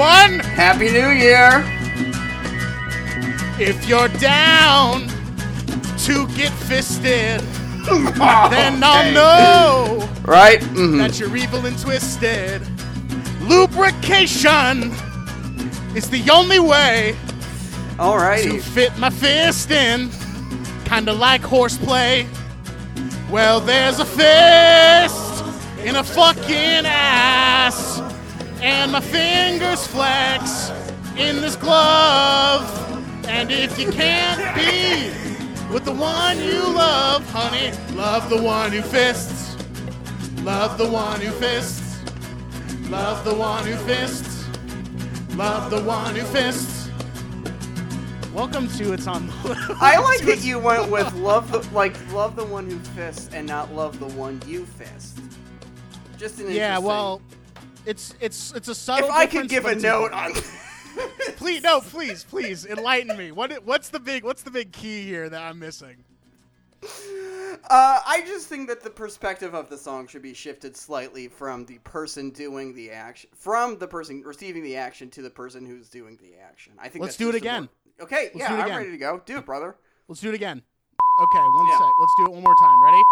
Happy New Year, everyone! Happy New Year! If you're down to get fisted, then I'll know Right? Mhm. that you're evil and twisted. Lubrication is the only way to fit my fist in. Kinda like horseplay. Well, there's a fist in a fucking ass. And my fingers flex in this glove. And if you can't be with the one you love, honey, love the one who fists. Love the one who fists. Love the one who fists. Love the one who fists. Welcome to It's on the I like that you went with love the like love the one who fists and not love the one you fist. Just an Yeah, well, it's it's it's a subtle. if I could difference, give a note on please no, please, please enlighten me. What what's the big what's the big key here that I'm missing? Uh, I just think that the perspective of the song should be shifted slightly from the person doing the action, from the person receiving the action to the person who's doing the action. I think Let's do it again. more- Okay, yeah, do it I'm again. ready to go. Do it, brother. Let's do it again. Okay, one Yeah. sec. Let's do it one more time. Ready?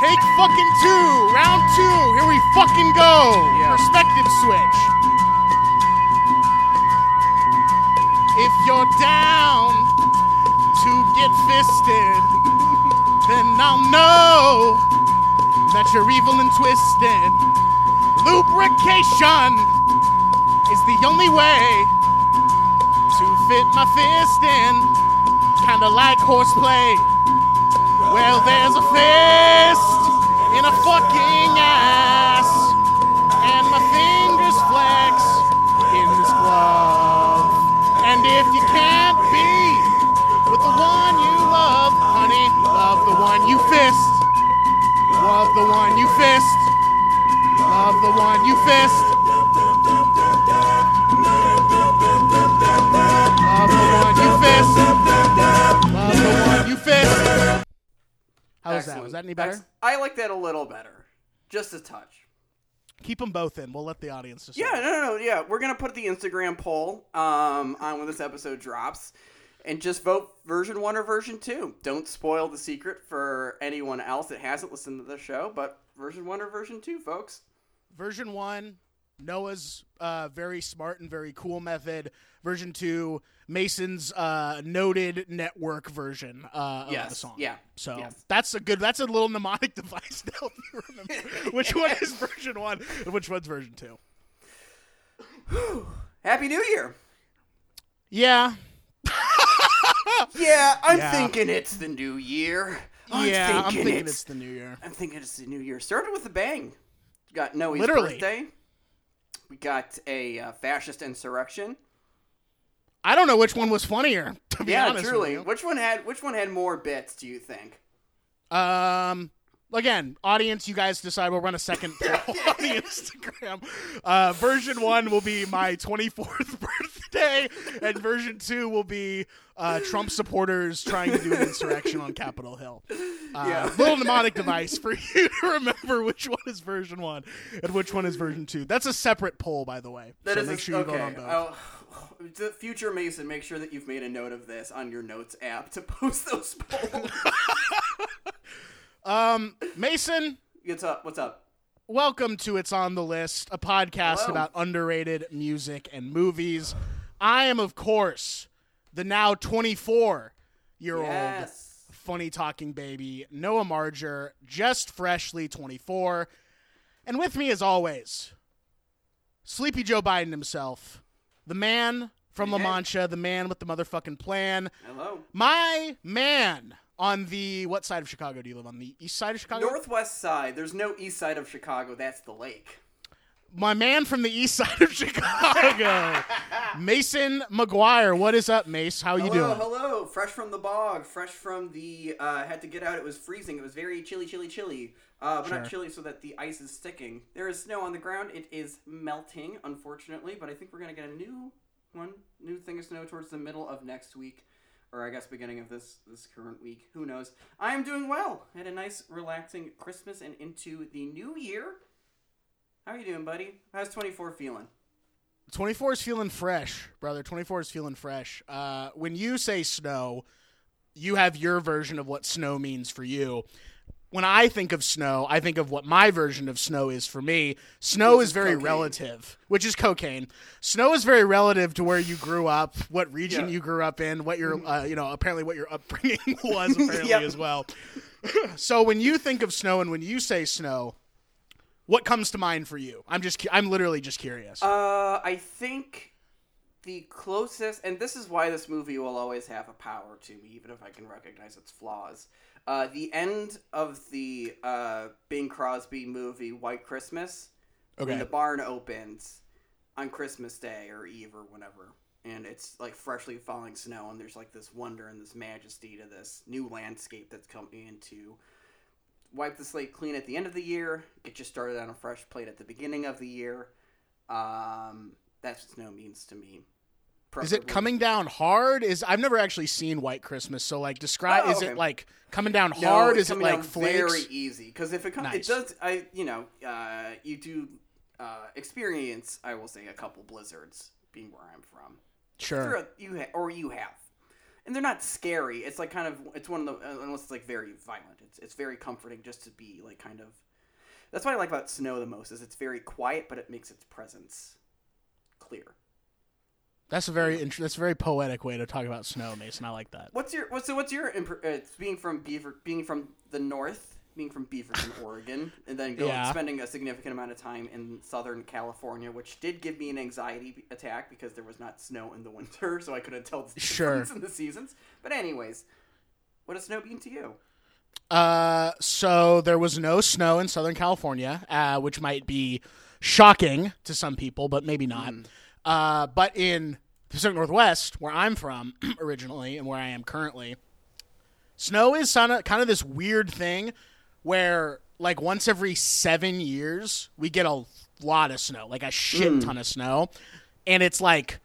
Take fucking two, round two. Here we fucking go. Yeah. Perspective switch. If you're down to get fisted, then I'll know that you're evil and twisted. Lubrication is the only way to fit my fist in, kinda like horseplay. Well, there's a fist in a fucking ass, and my fingers flex in this glove. And if you can't be with the one you love, honey, love the one you fist. Love the one you fist. Love the one you fist. Love the one you fist. Love the one you fist. How was that? Was that any better? Ex- I like that a little better, just a touch. Keep them both in. We'll let the audience decide. Yeah, no, no, no. Yeah, we're gonna put the Instagram poll um, on when this episode drops, and just vote version one or version two. Don't spoil the secret for anyone else that hasn't listened to the show, but version one or version two, folks. Version one, Noah's uh, very smart and very cool method. Version two, Mason's uh, noted network version uh, of the song. yeah, So yes. that's a good. That's a little mnemonic device to help you remember which one is version one and which one's version two. Happy New Year. Yeah, Yeah, I'm Yeah. thinking it's the new year. I'm yeah. I'm thinking it's, it's the new year. I'm thinking it's the new year. Started with a bang. Got Noah's Literally. birthday. We got a uh, fascist insurrection. I don't know which one was funnier. To be Yeah, honest, with truly. you. Which one had which one had more bits? Do you think? Um, again, audience, you guys decide. We'll run a second poll on the Instagram. Uh, version one will be my 24th birthday, and version two will be uh, Trump supporters trying to do an insurrection on Capitol Hill. Uh, Yeah. Little mnemonic device for you to remember which one is version one and which one is version two. That's a separate poll, by the way. That so is make a- sure you okay. vote on both. Oh, the future Mason, make sure that you've made a note of this on your notes app to post those polls. Um, Mason, What's up? What's up? Welcome to It's on the List, a podcast Hello. about underrated music and movies. I am, of course, the now 24 year old Yes. funny talking baby, Noah Marger, just freshly 24. And with me, as always, Sleepy Joe Biden himself, the man from La Mancha, the man with the motherfucking plan, Hello. my man on the what side of Chicago do you live on? The east side of Chicago? Northwest side. There's no east side of Chicago. That's the lake. my man from the east side of Chicago, Mason McGuire. What is up, Mace? How you hello, doing? hello. Fresh from the bog. Fresh from the. Uh, had to get out. It was freezing. It was very chilly, chilly, chilly. Uh, but Sure. not chilly so that the ice is sticking. There is snow on the ground. It is melting, unfortunately. But I think we're gonna get a new one, new thing of snow towards the middle of next week, or I guess beginning of this this current week. Who knows? I am doing well. Had a nice, relaxing Christmas and into the new year. How are you doing, buddy? How's 24 feeling? 24 is feeling fresh, brother. 24 is feeling fresh. Uh, when you say snow, you have your version of what snow means for you. When I think of snow, I think of what my version of snow is for me. Snow Which is very cocaine. relative, which is cocaine. Snow is very relative to where you grew up, what region Yeah. you grew up in, what your, uh, you know, apparently what your upbringing was, apparently Yep. as well. so when you think of snow and when you say snow, what comes to mind for you? I'm just, I'm literally just curious. Uh, I think the closest, and this is why this movie will always have a power to me, even if I can recognize its flaws. Uh, the end of the uh, Bing Crosby movie White Christmas, okay. when the barn opens on Christmas Day or Eve or whenever, and it's like freshly falling snow, and there's like this wonder and this majesty to this new landscape that's coming into. Wipe the slate clean at the end of the year. Get you started on a fresh plate at the beginning of the year. Um, that's what snow means to me. Is it coming down hard? Is I've never actually seen White Christmas, so like describe. Oh, Is it like coming down No, hard? Is it like flakes? very easy? Because if it comes, Nice. it does. I you know, uh, you do uh, experience. I will say a couple blizzards being where I'm from. Sure. Throughout- you ha- or you have, and they're not scary. It's like kind of it's one of the uh, unless it's like very violent. It's it's very comforting just to be like kind of. That's what I like about snow the most is it's very quiet, but it makes its presence clear. That's a very int- that's a very poetic way to talk about snow, Mason. I like that. What's your what's so what's your imp- uh, being from Beaver being from the north, being from Beaverton, Oregon, and then going Yeah. spending a significant amount of time in Southern California, which did give me an anxiety attack because there was not snow in the winter, so I couldn't tell the Sure. in the seasons. But anyways, what does snow mean to you? Uh, so there was no snow in Southern California, uh, which might be shocking to some people, but maybe not. Uh, but in the Pacific Northwest, where I'm from originally and where I am currently, snow is kind of kind of this weird thing where like once every seven years we get a lot of snow, like a shit ton of snow, and it's like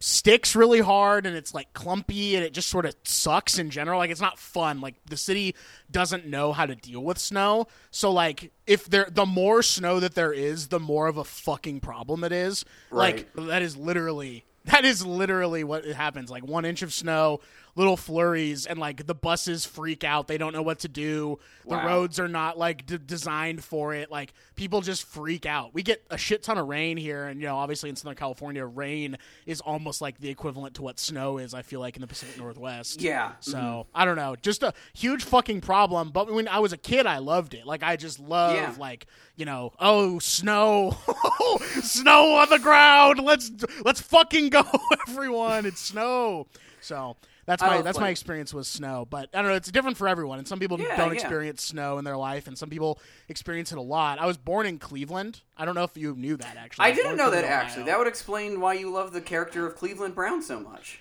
sticks really hard and it's like clumpy and it just sort of sucks in general. Like it's not fun. Like the city doesn't know how to deal with snow. So like if there the more snow that there is the more of a fucking problem it is. Like that is literally that is literally what happens. Like one inch of snow little flurries and like the buses freak out they don't know what to do the Wow. roads are not like d- designed for it like people just freak out we get a shit ton of rain here and you know obviously in southern california rain is almost like the equivalent to what snow is i feel like in the pacific northwest Yeah. so mm-hmm. I don't know, just a huge fucking problem. But when I was a kid, I loved it. Like I just love Yeah. like you know, oh snow, snow on the ground. Let's let's fucking go, everyone. It's snow. So that's my that's my experience with snow. But I don't know, it's different for everyone. And some people Yeah, don't yeah. experience snow in their life, and some people experience it a lot. I was born in Cleveland. I don't know if you knew that actually. I was didn't know that Cleveland, actually. That would explain why you love the character of Cleveland Brown so much.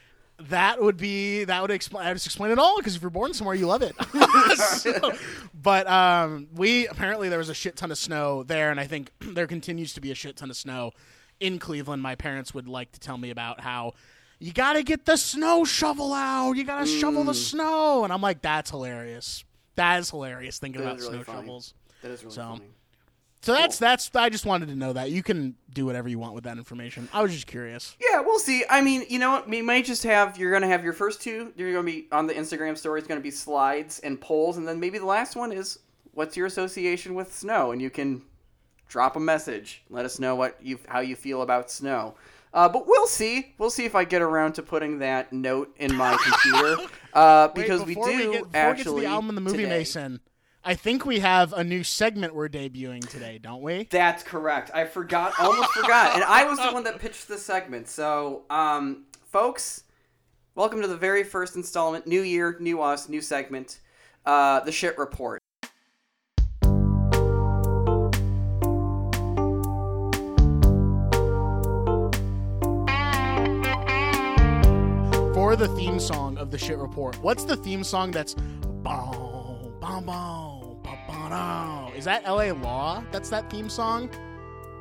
That would be that would explain. I just explain it all because if you're born somewhere, you love it. So- but um, we apparently there was a shit ton of snow there, and I think there continues to be a shit ton of snow in Cleveland. My parents would like to tell me about how you got to get the snow shovel out. You got to shovel Mm. the snow, and I'm like, that's hilarious. That is hilarious thinking That about really snow funny. shovels. That is really So, funny. So that's that's. I just wanted to know that you can do whatever you want with that information. I was just curious. Yeah, we'll see. I mean, you know what? We might just have you're gonna have your first two. You're gonna be on the Instagram story. It's gonna be slides and polls, and then maybe the last one is what's your association with snow, and you can drop a message. Let us know what you how you feel about snow. Uh, but we'll see. We'll see if I get around to putting that note in my computer. Uh, Wait, because we before do get, before we get actually to the album and the movie, today- Mason. I think we have a new segment we're debuting today, don't we? That's correct. I forgot, almost forgot, and I was the one that pitched the segment. So, um, folks, welcome to the very first installment. New year, new us, new segment. Uh, the shit report. The theme song of the shit report, what's the theme song that's boom, boom, ba, ba. Is that L.A. Law? That's that theme song,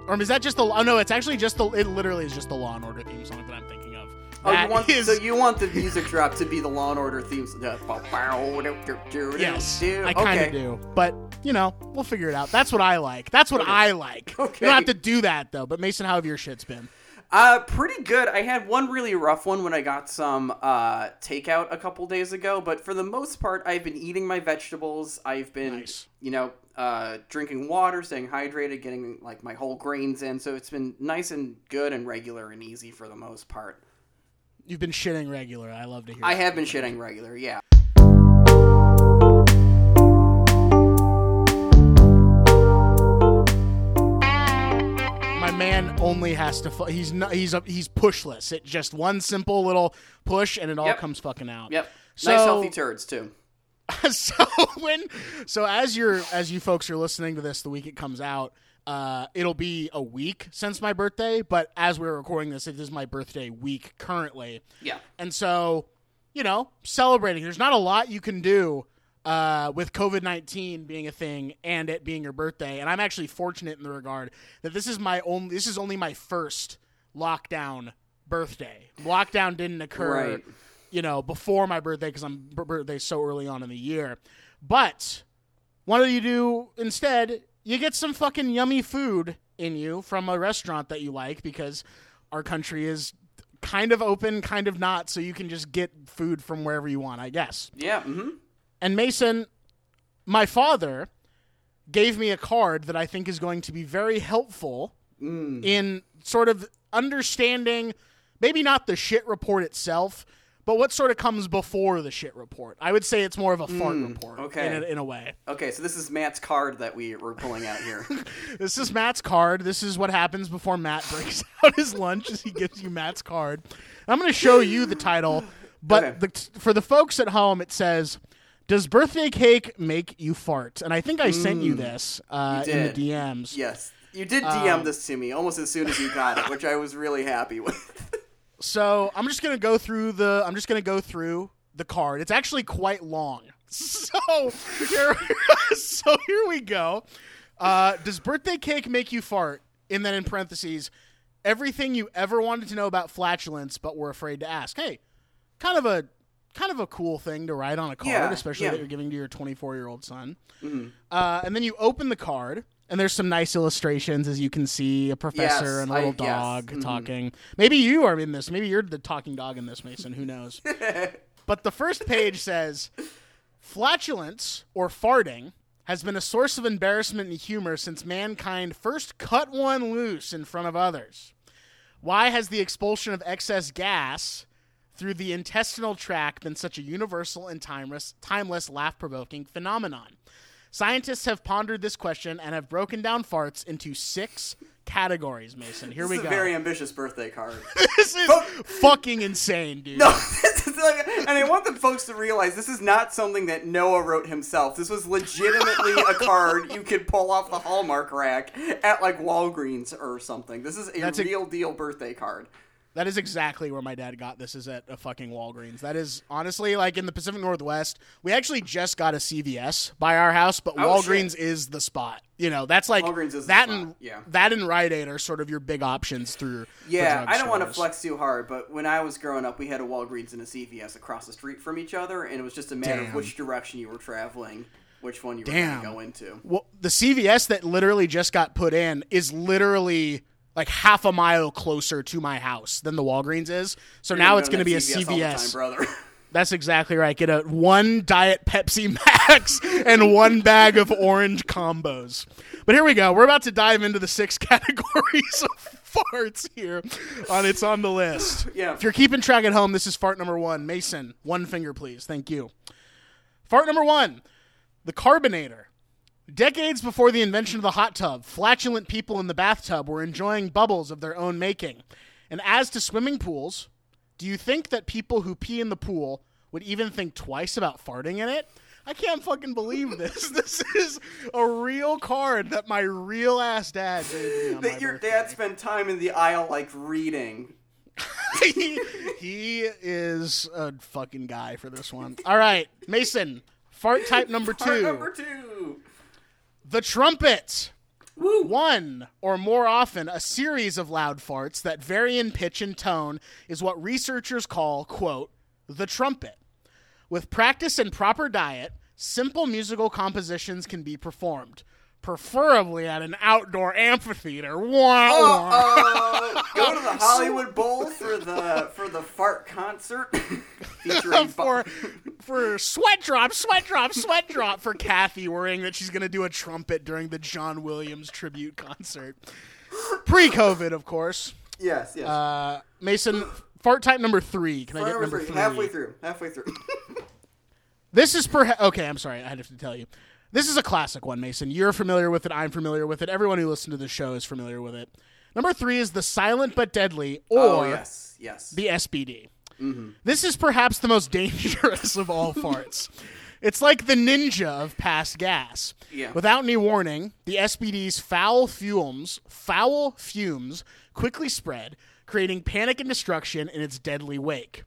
or is that just the? Oh no, it's actually just the. It literally is just the Law and Order theme song that I'm thinking of. Oh, That you want is- so you want the music drop to be the Law and Order theme? song. Yes, Yes, I kind of okay. do. But, you know, we'll figure it out. That's what I like. That's what Okay. I like. Okay. You don't have to do that, though. But, Mason, how have your shits been? Uh, pretty good. I had one really rough one when I got some uh, takeout a couple days ago, but for the most part, I've been eating my vegetables. I've been, Nice. you know, uh, drinking water, staying hydrated, getting like my whole grains in. So it's been nice and good and regular and easy for the most part. You've been shitting regular. I love to hear I have been shitting regular, yeah. Man only has to. Fu- he's not. He's a, he's pushless. It just one simple little push, and it all Yep. comes fucking out. Yep. So- nice healthy turds too. so when so as you're as you folks are listening to this the week it comes out uh it'll be a week since my birthday but as we're recording this it is my birthday week currently Yeah. and so you know celebrating there's not a lot you can do uh, with COVID 19 being a thing and it being your birthday. And I'm actually fortunate in the regard that this is my only, this is only my first lockdown birthday. Lockdown didn't occur Right. you know, before my birthday because I'm b- birthday so early on in the year. But what do you do instead? You get some fucking yummy food in you from a restaurant that you like because our country is kind of open, kind of not, so you can just get food from wherever you want, I guess. Yeah. Mm-hmm. And Mason, my father gave me a card that I think is going to be very helpful Mm. in sort of understanding maybe not the shit report itself, but what sort of comes before the shit report. I would say it's more of a fart report okay. in, a, in a way. Okay, so this is Matt's card that we were pulling out here. This is Matt's card. This is what happens before Matt breaks out his lunch as he gives you Matt's card. I'm going to show you the title, but Okay. the, for the folks at home, it says, "Does birthday cake make you fart?" And I think I sent you this uh, Mm. You in the. DMs. yes, you did DM Um, this to me almost as soon as you got it, which I was really happy with. So I'm just gonna go through the. I'm just gonna go through the card. It's actually quite long. So here, so here we go. Uh, does birthday cake make you fart? And then in parentheses, everything you ever wanted to know about flatulence but were afraid to ask. Hey, kind of a kind of a cool thing to write on a card, Yeah, especially yeah. that you're giving to your 24 year old son. Uh, and then you open the card, and there's some nice illustrations, as you can see, a professor Yes, and a little I- yes, dog mhm. talking. Maybe you are in this. Maybe you're the talking dog in this, Mason. Who knows? but the first page says flatulence or farting has been a source of embarrassment and humor since mankind first cut one loose in front of others. Why has the expulsion of excess gas through the intestinal tract been such a universal and timeless, timeless laugh-provoking phenomenon? Scientists have pondered this question and have broken down farts into six categories. Mason, here we go. this is a very ambitious birthday card. this is fucking insane, dude. No, like, and I want the folks to realize this is not something that Noah wrote himself. This was legitimately a card you could pull off the Hallmark rack at like Walgreens or something. This is a That's a- real deal birthday card. That is exactly where my dad got this. Is at a fucking Walgreens. That is honestly like in the Pacific Northwest. We actually just got a CVS by our house, but Oh, Walgreens is the spot. You know, that's like Walgreens is the that and yeah. that and Rite Aid are sort of your big options through. Yeah, I don't want to flex too hard, but when I was growing up, we had a Walgreens and a CVS across the street from each other, and it was just a matter Damn. of which direction you were traveling, which one you were going to go into. Well, the CVS that literally just got put in is literally like half a mile closer to my house than the Walgreens is. So now You're it's going to be a CVS the CVS. time, brother. That's exactly right. Get a one diet Pepsi Max and one bag of orange combos. But here we go. We're about to dive into the six categories of farts here. On it's on the list. Yeah. If you're keeping track at home, this is fart number one. Mason, one finger, please. Thank you. Fart number one, the carbonator. Decades before the invention of the hot tub, flatulent people in the bathtub were enjoying bubbles of their own making. And as to swimming pools, do you think that people who pee in the pool would even think twice about farting in it? I can't fucking believe this. This is a real card that my real ass dad gave me on my that your birthday. dad spent time in the aisle like reading. he, he is a fucking guy for this one. All right, Mason, fart type number two, number two. The trumpet. One, or more often, a series of loud farts that vary in pitch and tone is what researchers call, quote, the trumpet. With practice and proper diet, simple musical compositions can be performed, preferably at an outdoor amphitheater. Wah, wah. Uh, go to the Hollywood Bowl for the for the fart concert featuring for for sweat drop, sweat drop, sweat drop for Kathy, worrying that she's gonna do a trumpet during the John Williams tribute concert. Pre-COVID, of course. yes, yes. Uh, Mason, fart type number three. Can I get Number number three, three? halfway through, halfway through. This is perhaps okay. I'm sorry, I had to tell you. This is a classic one, Mason. You're familiar with it. I'm familiar with it. Everyone who listens to the show is familiar with it. Number three is the silent but deadly, oh, or oh yes, yes. the SBD. Mm-hmm. This is perhaps the most dangerous of all farts. It's like the ninja of past gas. Yeah. Without any warning, the SBD's foul fumes, foul fumes quickly spread, creating panic and destruction in its deadly wake.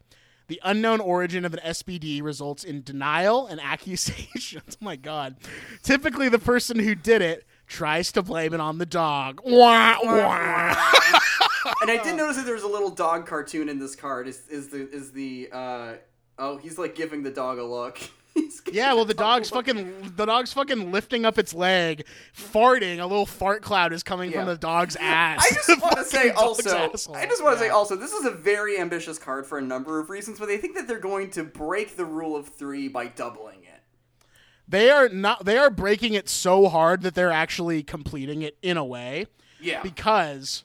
The unknown origin of an SBD results in denial and accusations. oh my god. Typically the person who did it tries to blame it on the dog. Wah, wah. and I did notice that there's a little dog cartoon in this card. Is is the is the uh oh he's like giving the dog a look. He's giving Yeah, well, the dog's fucking the dog's fucking lifting up its leg, farting. A little fart cloud is coming from the dog's ass. I just want to say also, asshole. I just want to say also, this is a very ambitious card for a number of reasons, but they think that they're going to break the rule of three by doubling it. they are not. They are breaking it so hard that they're actually completing it in a way Yeah. because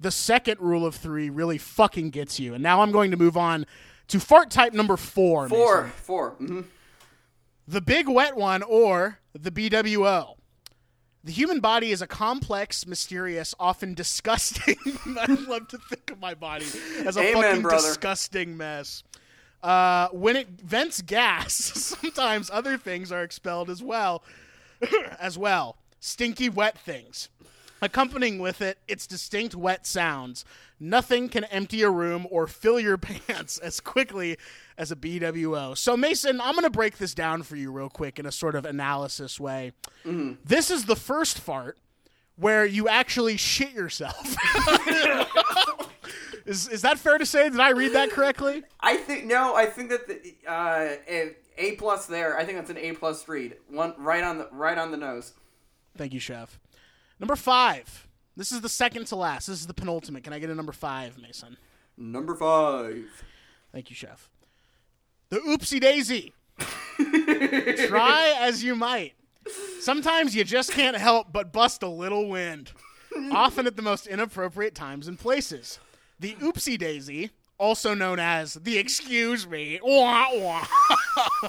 the second rule of three really fucking gets you. And now I'm going to move on to fart type number four. Four, Mason. 4 hmm The big wet one, or the BWO. The human body is a complex, mysterious, often disgusting. I love to think of my body as a Amen, fucking brother. disgusting mess. Uh, when it vents gas, sometimes other things are expelled as well. as well, stinky, wet things. Accompanying with it, its distinct wet sounds. Nothing can empty a room or fill your pants as quickly as a BWO. So, Mason, I'm going to break this down for you real quick in a sort of analysis way. This is the first fart where you actually shit yourself. is, is that fair to say? Did I read that correctly? I think no. I think that the uh, a, a plus there. I think that's an A plus read. One right on the right on the nose. Thank you, Chef. Number five. This is the second to last. This is the penultimate. Can I get a number five, Mason? Number five. Thank you, Chef. The oopsie daisy. Try as you might. Sometimes you just can't help but bust a little wind, often at the most inappropriate times and places. The oopsie daisy, also known as the excuse me, wah, wah,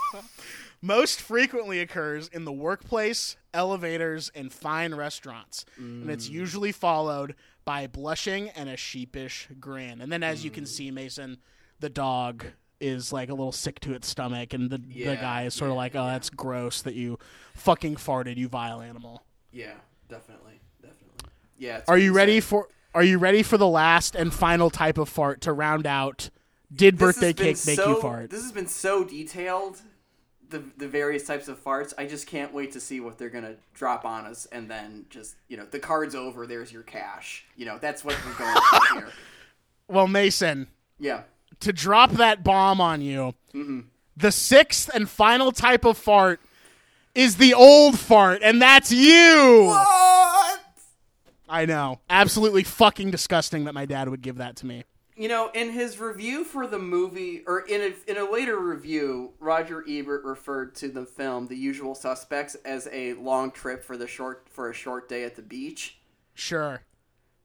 most frequently occurs in the workplace, elevators, and fine restaurants. And it's mm. usually followed by blushing and a sheepish grin. And then, as you can see, Mason, the dog is like a little sick to its stomach, and the, the guy is sort of like, oh, that's gross that you fucking farted, you vile animal. Yeah, definitely, definitely. Yeah. it's Are you ready sad. for? Are you ready for the last and final type of fart to round out? Did This birthday cake make you fart? This has been so detailed. The, the various types of farts. I just can't wait to see what they're gonna drop on us, and then just you know the card's over. There's your cash. You know that's what we're going for here. Well, Mason, Yeah. To drop that bomb on you, Mm-hmm. the sixth and final type of fart is the old fart, and that's you. What? I know, absolutely fucking disgusting that my dad would give that to me. You know, in his review for the movie, or in a, in a later review, Roger Ebert referred to the film The Usual Suspects as a long trip for the short for a short day at the beach. Sure.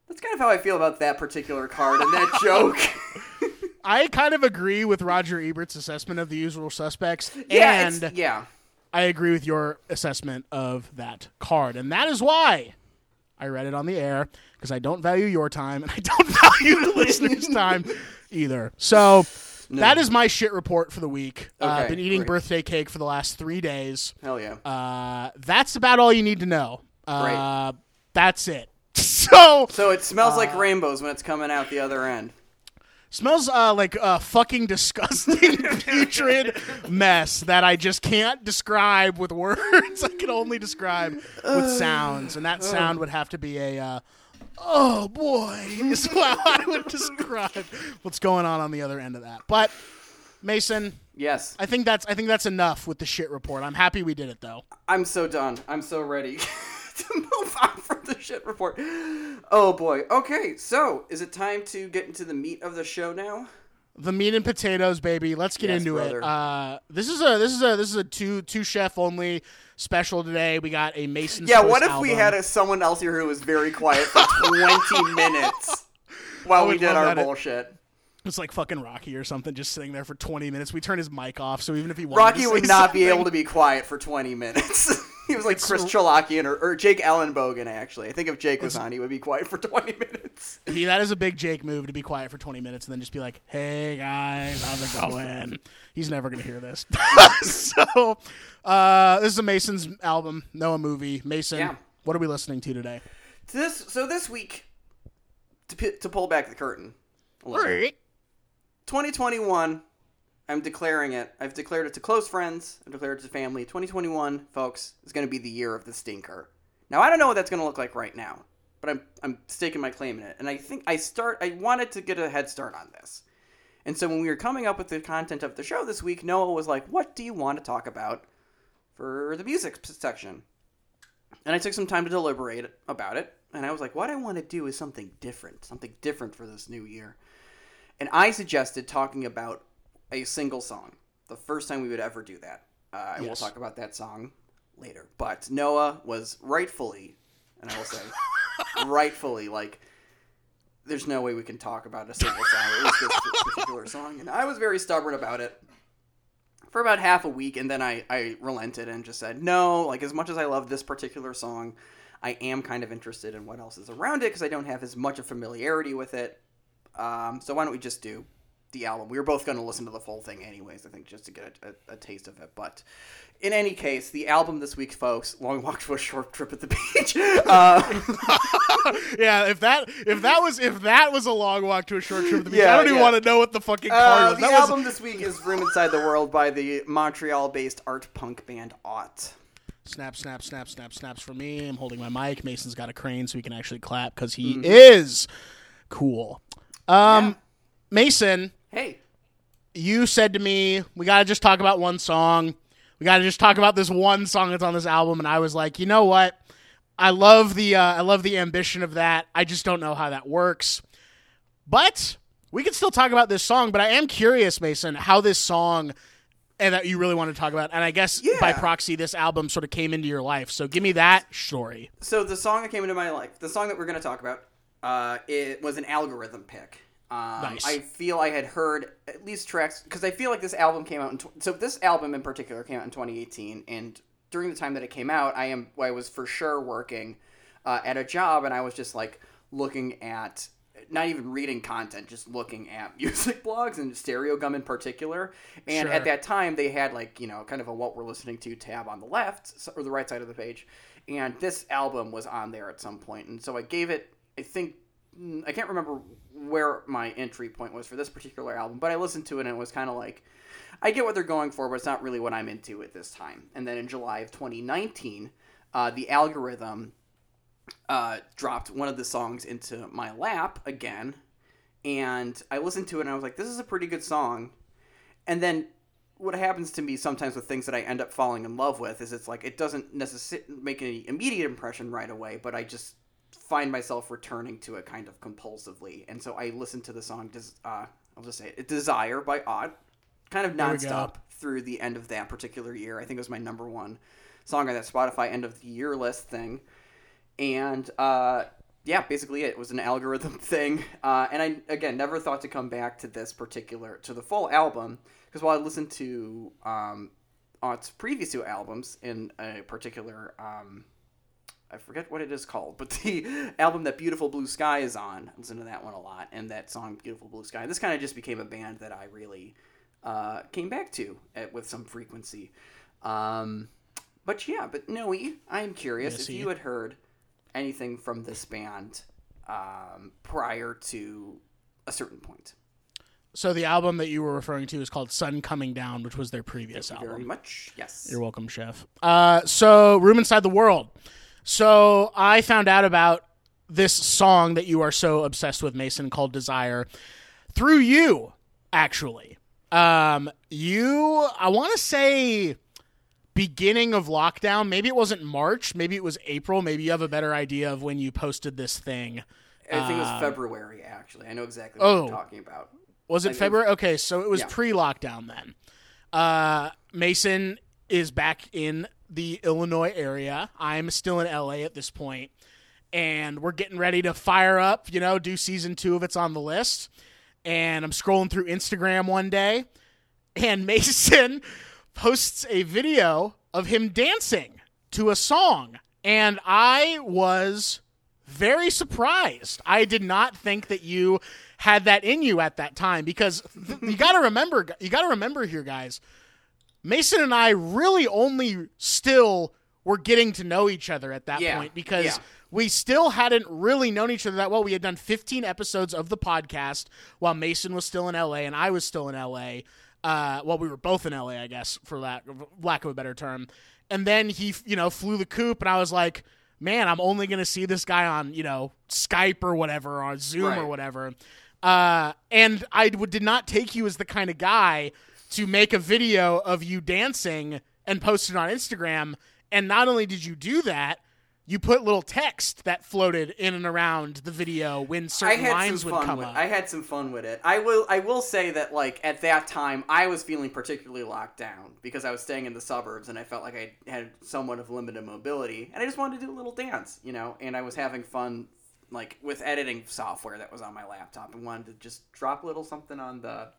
That's kind of how I feel about that particular card and that joke. I kind of agree with Roger Ebert's assessment of the usual suspects, yeah, and yeah. I agree with your assessment of that card. And that is why I read it on the air, because I don't value your time and I don't value the listeners' time either. So that is my shit report for the week. uh, Okay, I've been eating great. birthday cake for the last three days. Hell yeah. Uh, that's about all you need to know. Uh, that's it. So So it smells Uh, like rainbows when it's coming out the other end. Smells uh, like a fucking disgusting putrid mess that I just can't describe with words. I can only describe with sounds, and that sound would have to be a uh, "oh boy" is how I would describe what's going on on the other end of that. But Mason, Yes. I think that's I think that's enough with the shit report. I'm happy we did it though. I'm so done. I'm so ready to move on from the shit report. Oh boy. Okay, so is it time to get into the meat of the show now? The meat and potatoes, baby. Let's get Yes, into brother. it. Uh, this is a this is a this is a two two chef only special today. We got a Mason. Yeah, what if we had a, someone else here who was very quiet for 20 minutes while we did our bullshit? It's like fucking Rocky or something, just sitting there for 20 minutes. We turn his mic off, so even if he Rocky to would not be able to be quiet for 20 minutes. he was like Chris Chalakian or, or Jake Ellenbogen, actually. I think if Jake was on, he would be quiet for 20 minutes. He, that is a big Jake move to be quiet for 20 minutes and then just be like, "Hey guys, how's it going?" He's never gonna hear this. so, uh, this is a Mason's album, no a movie. Mason, Yeah. what are we listening to today? This So this week, to, to pull back the curtain a little, 2021, I'm declaring it. I've declared it to close friends. I've declared it to family. 2021, folks, is going to be the year of the stinker. Now, I don't know what that's going to look like right now, but I'm, I'm staking my claim in it. And I think I start. I wanted to get a head start on this. And so when we were coming up with the content of the show this week, Noah was like, "What do you want to talk about for the music section?" And I took some time to deliberate about it. And I was like, what I want to do is something different, something different for this new year. And I suggested talking about a single song, the first time we would ever do that. Uh, and we'll talk about that song later. But Noah was rightfully, and I will say, rightfully, like, there's no way we can talk about a single song, at least this particular song. And I was very stubborn about it for about half a week, and then I, I relented and just said, no, like, as much as I love this particular song, I am kind of interested in what else is around it because I don't have as much of familiarity with it. Um, so why don't we just do the album? We were both going to listen to the full thing anyways, I think, just to get a, a, a taste of it. But in any case, the album this week, folks, Long Walk to a Short Trip at the Beach. Uh, yeah, if that if that was if that was a long walk to a short trip, at the beach, Yeah, I don't even yeah. want to know what the fucking card uh, was. the That was album this week is Room Inside the World by the Montreal-based art punk band Ought. snap, snap, snap, snap, snaps for me. I'm holding my mic. Mason's got a crane so he can actually clap because he Mm-hmm. is cool. Um, Yeah. Mason, Hey, you said to me, we got to just talk about one song. We got to just talk about this one song that's on this album. And I was like, you know what? I love the uh, I love the ambition of that. I just don't know how that works. But we can still talk about this song. But I am curious, Mason, how this song and that you really want to talk about. And I guess by proxy, this album sort of came into your life. So give me that story. so the song that came into my life, the song that we're going to talk about, uh, it was an algorithm pick. Um, Nice. I feel I had heard at least tracks because I feel like this album came out in. Tw- so this album in particular came out in 2018, and during the time that it came out, I am I was for sure working uh, at a job, and I was just like looking at not even reading content, just looking at music blogs and Stereogum in particular. And Sure. at that time, they had like you know kind of a what we're listening to tab on the left or the right side of the page, and this album was on there at some point, and so I gave it. I think I can't remember where my entry point was for this particular album, but I listened to it and it was kind of like, I get what they're going for, but it's not really what I'm into at this time. And then in July of 2019, uh, the algorithm uh, dropped one of the songs into my lap again, and I listened to it and I was like, this is a pretty good song. And then what happens to me sometimes with things that I end up falling in love with is it's like it doesn't necessarily make any immediate impression right away, but I just find myself returning to it kind of compulsively. And so I listened to the song, uh, I'll just say it, Desire by Ought, kind of nonstop through the end of that particular year. I think it was my number one song on that Spotify end of the year list thing. And uh, yeah, basically it was an algorithm thing. Uh, and I, again, never thought to come back to this particular, to the full album, because while I listened to um, Ought's previous two albums in a particular, um, I forget what it is called, but the album that Beautiful Blue Sky is on, I listen to that one a lot, and that song Beautiful Blue Sky. This kind of just became a band that I really uh, came back to at, with some frequency. Um, but yeah, but Noah, I am curious Yes, if you had heard anything from this band um, prior to a certain point. So the album that you were referring to is called Sun Coming Down, which was their previous Thank album. very much. Yes. You're welcome, chef. Uh, so, Room Inside the World. So, I found out about this song that you are so obsessed with, Mason, called Desire, through you, actually. Um, you, I want to say beginning of lockdown. Maybe it wasn't March. Maybe it was April. Maybe you have a better idea of when you posted this thing. I think it was February. Actually, I know exactly what oh. you're talking about. Was it Like, February? Okay, so it was Yeah. pre-lockdown then. Uh, Mason is back in the Illinois area. I'm still in LA at this point, and we're getting ready to fire up. You know, do season two of It's on the list. And I'm scrolling through Instagram one day, and Mason posts a video of him dancing to a song, and I was very surprised. I did not think that you had that in you at that time because th- you got to remember you got to remember here guys. Mason and I really only still were getting to know each other at that Yeah, point because yeah. we still hadn't really known each other that well. We had done 15 episodes of the podcast while Mason was still in LA and I was still in LA. Uh, well, we were both in LA, I guess, for lack lack of a better term. And then he, you know, flew the coop, and I was like, man, I'm only going to see this guy on, you know, Skype or whatever, or Zoom or whatever. Uh, and I w- did not take you as the kind of guy to make a video of you dancing and post it on Instagram. And not only did you do that, you put little text that floated in and around the video when certain lines would come with. up. I had some fun with it. I will. I will say that like at that time, I was feeling particularly locked down because I was staying in the suburbs and I felt like I had somewhat of limited mobility, and I just wanted to do a little dance, you know. And I was having fun, like with editing software that was on my laptop, and wanted to just drop a little something on the.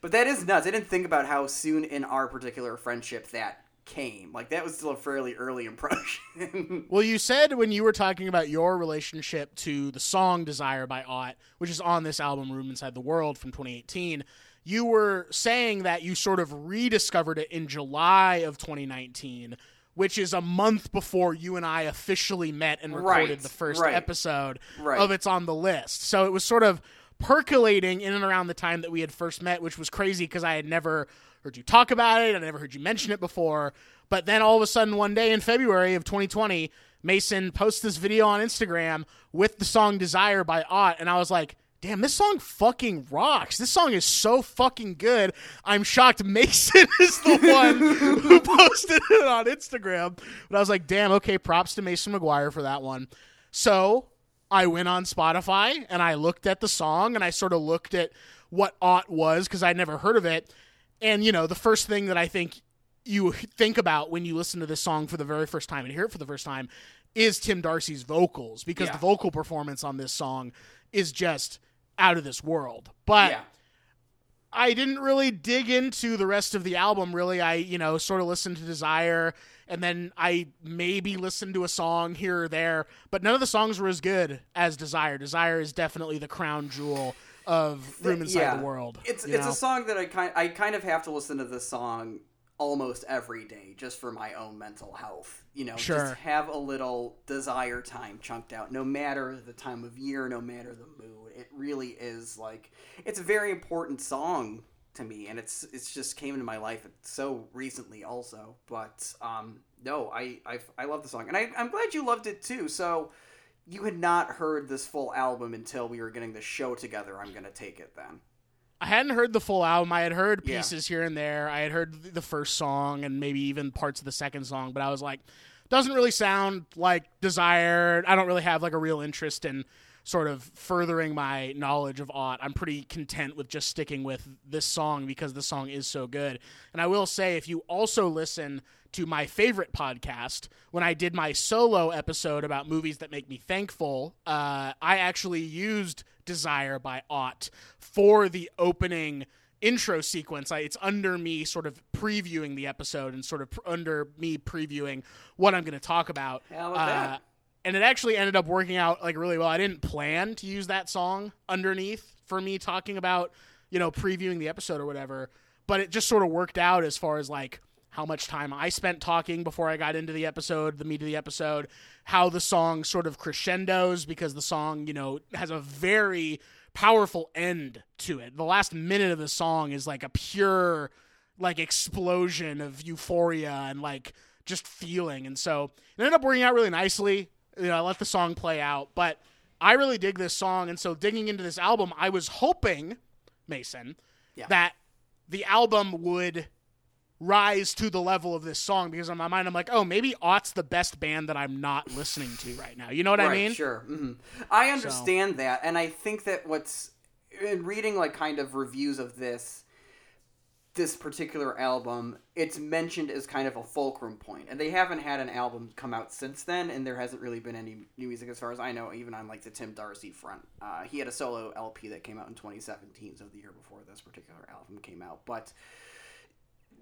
But that is nuts. I didn't think about how soon in our particular friendship that came. Like that was still a fairly early impression. Well, you said when you were talking about your relationship to the song Desire by Ought, which is on this album Room Inside the World from 2018, you were saying that you sort of rediscovered it in July of 2019, which is a month before you and I officially met and recorded Right, the first right. episode Right. of It's on the List. So it was sort of percolating in and around the time that we had first met, which was crazy because I had never heard you talk about it. I never heard you mention it before. But then all of a sudden, one day in February of 2020, Mason posts this video on Instagram with the song Desire by Ought. And I was like, damn, this song fucking rocks. This song is so fucking good. I'm shocked Mason is the one who posted it on Instagram. But I was like, damn, okay, props to Mason McGuire for that one. So I went on Spotify and I looked at the song and I sort of looked at what Ought was because I'd never heard of it. And, you know, the first thing that I think you think about when you listen to this song for the very first time and hear it for the first time is Tim Darcy's vocals because Yeah. the vocal performance on this song is just out of this world. But yeah. I didn't really dig into the rest of the album. Really, I you know sort of listened to Desire, and then I maybe listened to a song here or there, but none of the songs were as good as Desire. Desire is definitely the crown jewel of Room Inside Yeah. the World. It's it's know? a song that I kind I kind of have to listen to this song almost every day just for my own mental health. You know, Sure. just have a little desire time chunked out, no matter the time of year, no matter the mood. It really is like it's a very important song to me, and it's it's just came into my life so recently also. But um, no, I I, I love the song, and I, I'm glad you loved it too. So. You had not heard this full album until we were getting the show together. I'm gonna take it then. I hadn't heard the full album. I had heard Yeah. pieces here and there. I had heard the first song and maybe even parts of the second song, but I was like, doesn't really sound like Desire. I don't really have like a real interest in sort of furthering my knowledge of Ought. I'm pretty content with just sticking with this song because the song is so good. And I will say, if you also listen to my favorite podcast, when I did my solo episode about movies that make me thankful, uh, I actually used Desire by Ought for the opening intro sequence. I, it's under me sort of previewing the episode and sort of pr- under me previewing what I'm going to talk about. That? And it actually ended up working out like really well. I didn't plan to use that song underneath for me talking about, you know, previewing the episode or whatever, but it just sort of worked out as far as like how much time I spent talking before I got into the episode, the meat of the episode, how the song sort of crescendos because the song, you know, has a very powerful end to it. The last minute of the song is like a pure like explosion of euphoria and like just feeling. And so it ended up working out really nicely. You know, I let the song play out, but I really dig this song. And so digging into this album, I was hoping, Mason, Yeah. that the album would rise to the level of this song because in my mind I'm like, oh, maybe Ought's the best band that I'm not listening to right now. You know what I mean? Sure. hmm I understand that, and I think that what's in reading like kind of reviews of this this particular album, it's mentioned as kind of a fulcrum point, and they haven't had an album come out since then, and there hasn't really been any new music as far as I know, even on like the Tim Darcy front. Uh, he had a solo LP that came out in 2017, so the year before this particular album came out, but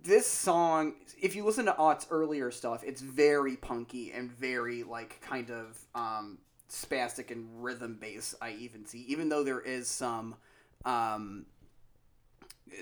this song, if you listen to Ought's earlier stuff, it's very punky and very like kind of um, spastic and rhythm bass. I even see, even though there is some, um,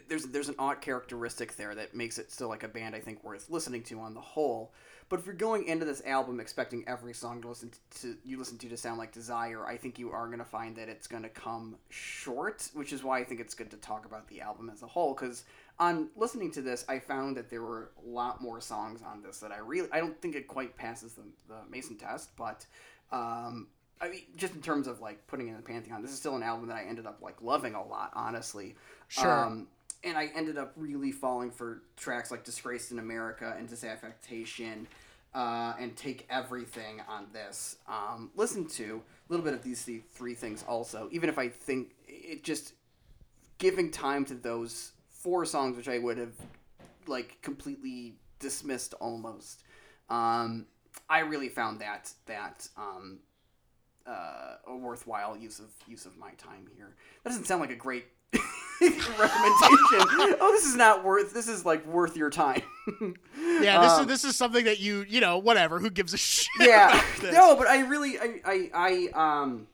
there's there's an odd characteristic there that makes it still like a band I think worth listening to on the whole. But if you're going into this album expecting every song to listen to you listen to to sound like Desire, I think you are going to find that it's going to come short, which is why I think it's good to talk about the album as a whole because on listening to this, I found that there were a lot more songs on this that I really I don't think it quite passes the, the Mason test, but um, I mean just in terms of like putting in the pantheon, this is still an album that I ended up like loving a lot, honestly. Sure. Um, and I ended up really falling for tracks like "Disgraced in America" and "Disaffectation," uh, and "Take Everything" on this. Um, listen to a little bit of these three things also, even if I think it just giving time to those four songs, which I would have like completely dismissed almost. Um, I really found that that um, uh, a worthwhile use of use of my time here. That doesn't sound like a great recommendation. oh, this is not worth. This is like worth your time. Yeah, this Um, is this is something that you you know whatever. Who gives a shit? yeah about this? no but i really I, I i um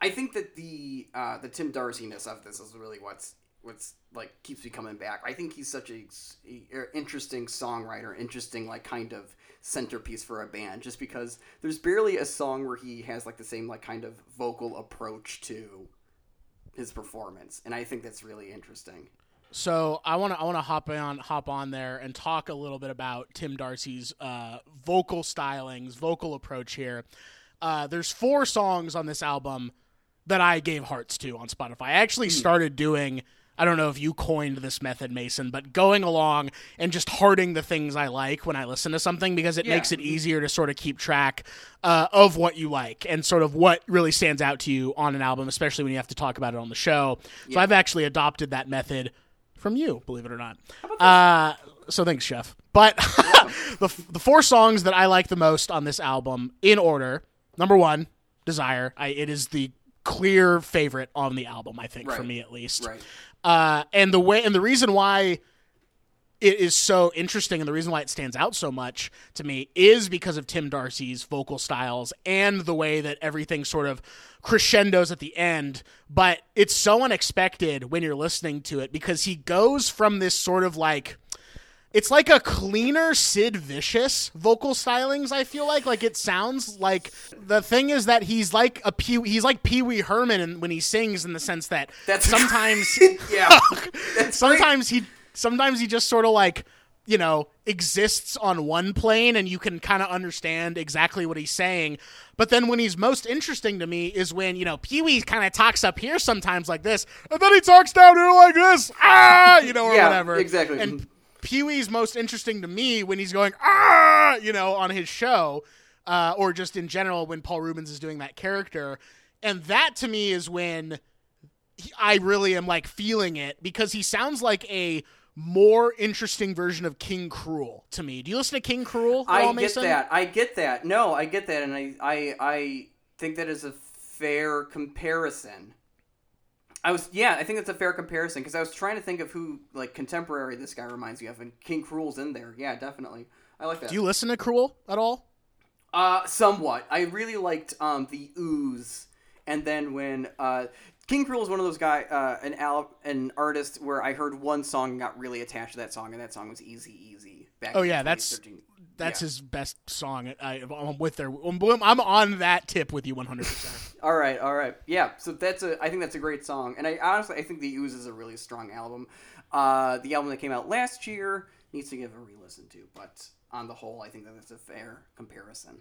i think that the uh the tim darcy-ness of this is really what's what's like keeps me coming back i think he's such a, a interesting songwriter interesting like kind of centerpiece for a band just because there's barely a song where he has like the same like kind of vocal approach to his performance and i think that's really interesting So I want to I want to hop on hop on there and talk a little bit about Tim Darcy's uh, vocal stylings, vocal approach here. Uh, there's four songs on this album that I gave hearts to on Spotify. I actually started doing. I don't know if you coined this method, Mason, but going along and just hearting the things I like when I listen to something because it Yeah. makes it easier to sort of keep track uh, of what you like and sort of what really stands out to you on an album, especially when you have to talk about it on the show. So I've actually adopted that method from you, believe it or not. Uh, so thanks, Chef. But the the four songs that I like the most on this album, in order, number one, Desire. I, it is the clear favorite on the album, I think, for me at least. right Uh, and the way and the reason why it is so interesting and the reason why it stands out so much to me is because of Tim Darcy's vocal styles and the way that everything sort of crescendos at the end. But it's so unexpected when you're listening to it because he goes from this sort of like it's like a cleaner Sid Vicious vocal stylings. I feel like. Like it sounds like the thing is that he's like a Pee he's like Pee Wee Herman when he sings in the sense that That's- sometimes yeah. Sometimes he sometimes he just sort of like you know exists on one plane and you can kind of understand exactly what he's saying. But then when he's most interesting to me is when you know pee-wee kind of talks up here sometimes like this and then he talks down here like this ah you know or Yeah, whatever. exactly. and pee-wee's most interesting to me when he's going ah you know on his show uh, or just in general when paul reubens is doing that character and that to me is when he- I really am like feeling it because he sounds like a more interesting version of King Krule to me. Do you listen to King Krule? I get that. I get that. No, I get that, and I, I, I think that is a fair comparison. I was, yeah, I think that's a fair comparison because I was trying to think of who like contemporary this guy reminds me of, and King Krule's in there. Yeah, definitely. I like that. Do you listen to Krule at all? Uh, somewhat. I really liked um the OOZ, and then when uh. King Krule is one of those guy, uh, an al- an artist where I heard one song and got really attached to that song, and that song was Easy Easy. Back Oh, yeah, that's- 2013. That's Yeah. his best song. I, I'm with there. I'm I'm on that tip with you 100. percent All right, all right. Yeah, so that's a I think that's a great song. And I honestly I think The OOZ is a really strong album. Uh, the album that came out last year needs to give a re-listen to, but on the whole, I think that that's a fair comparison.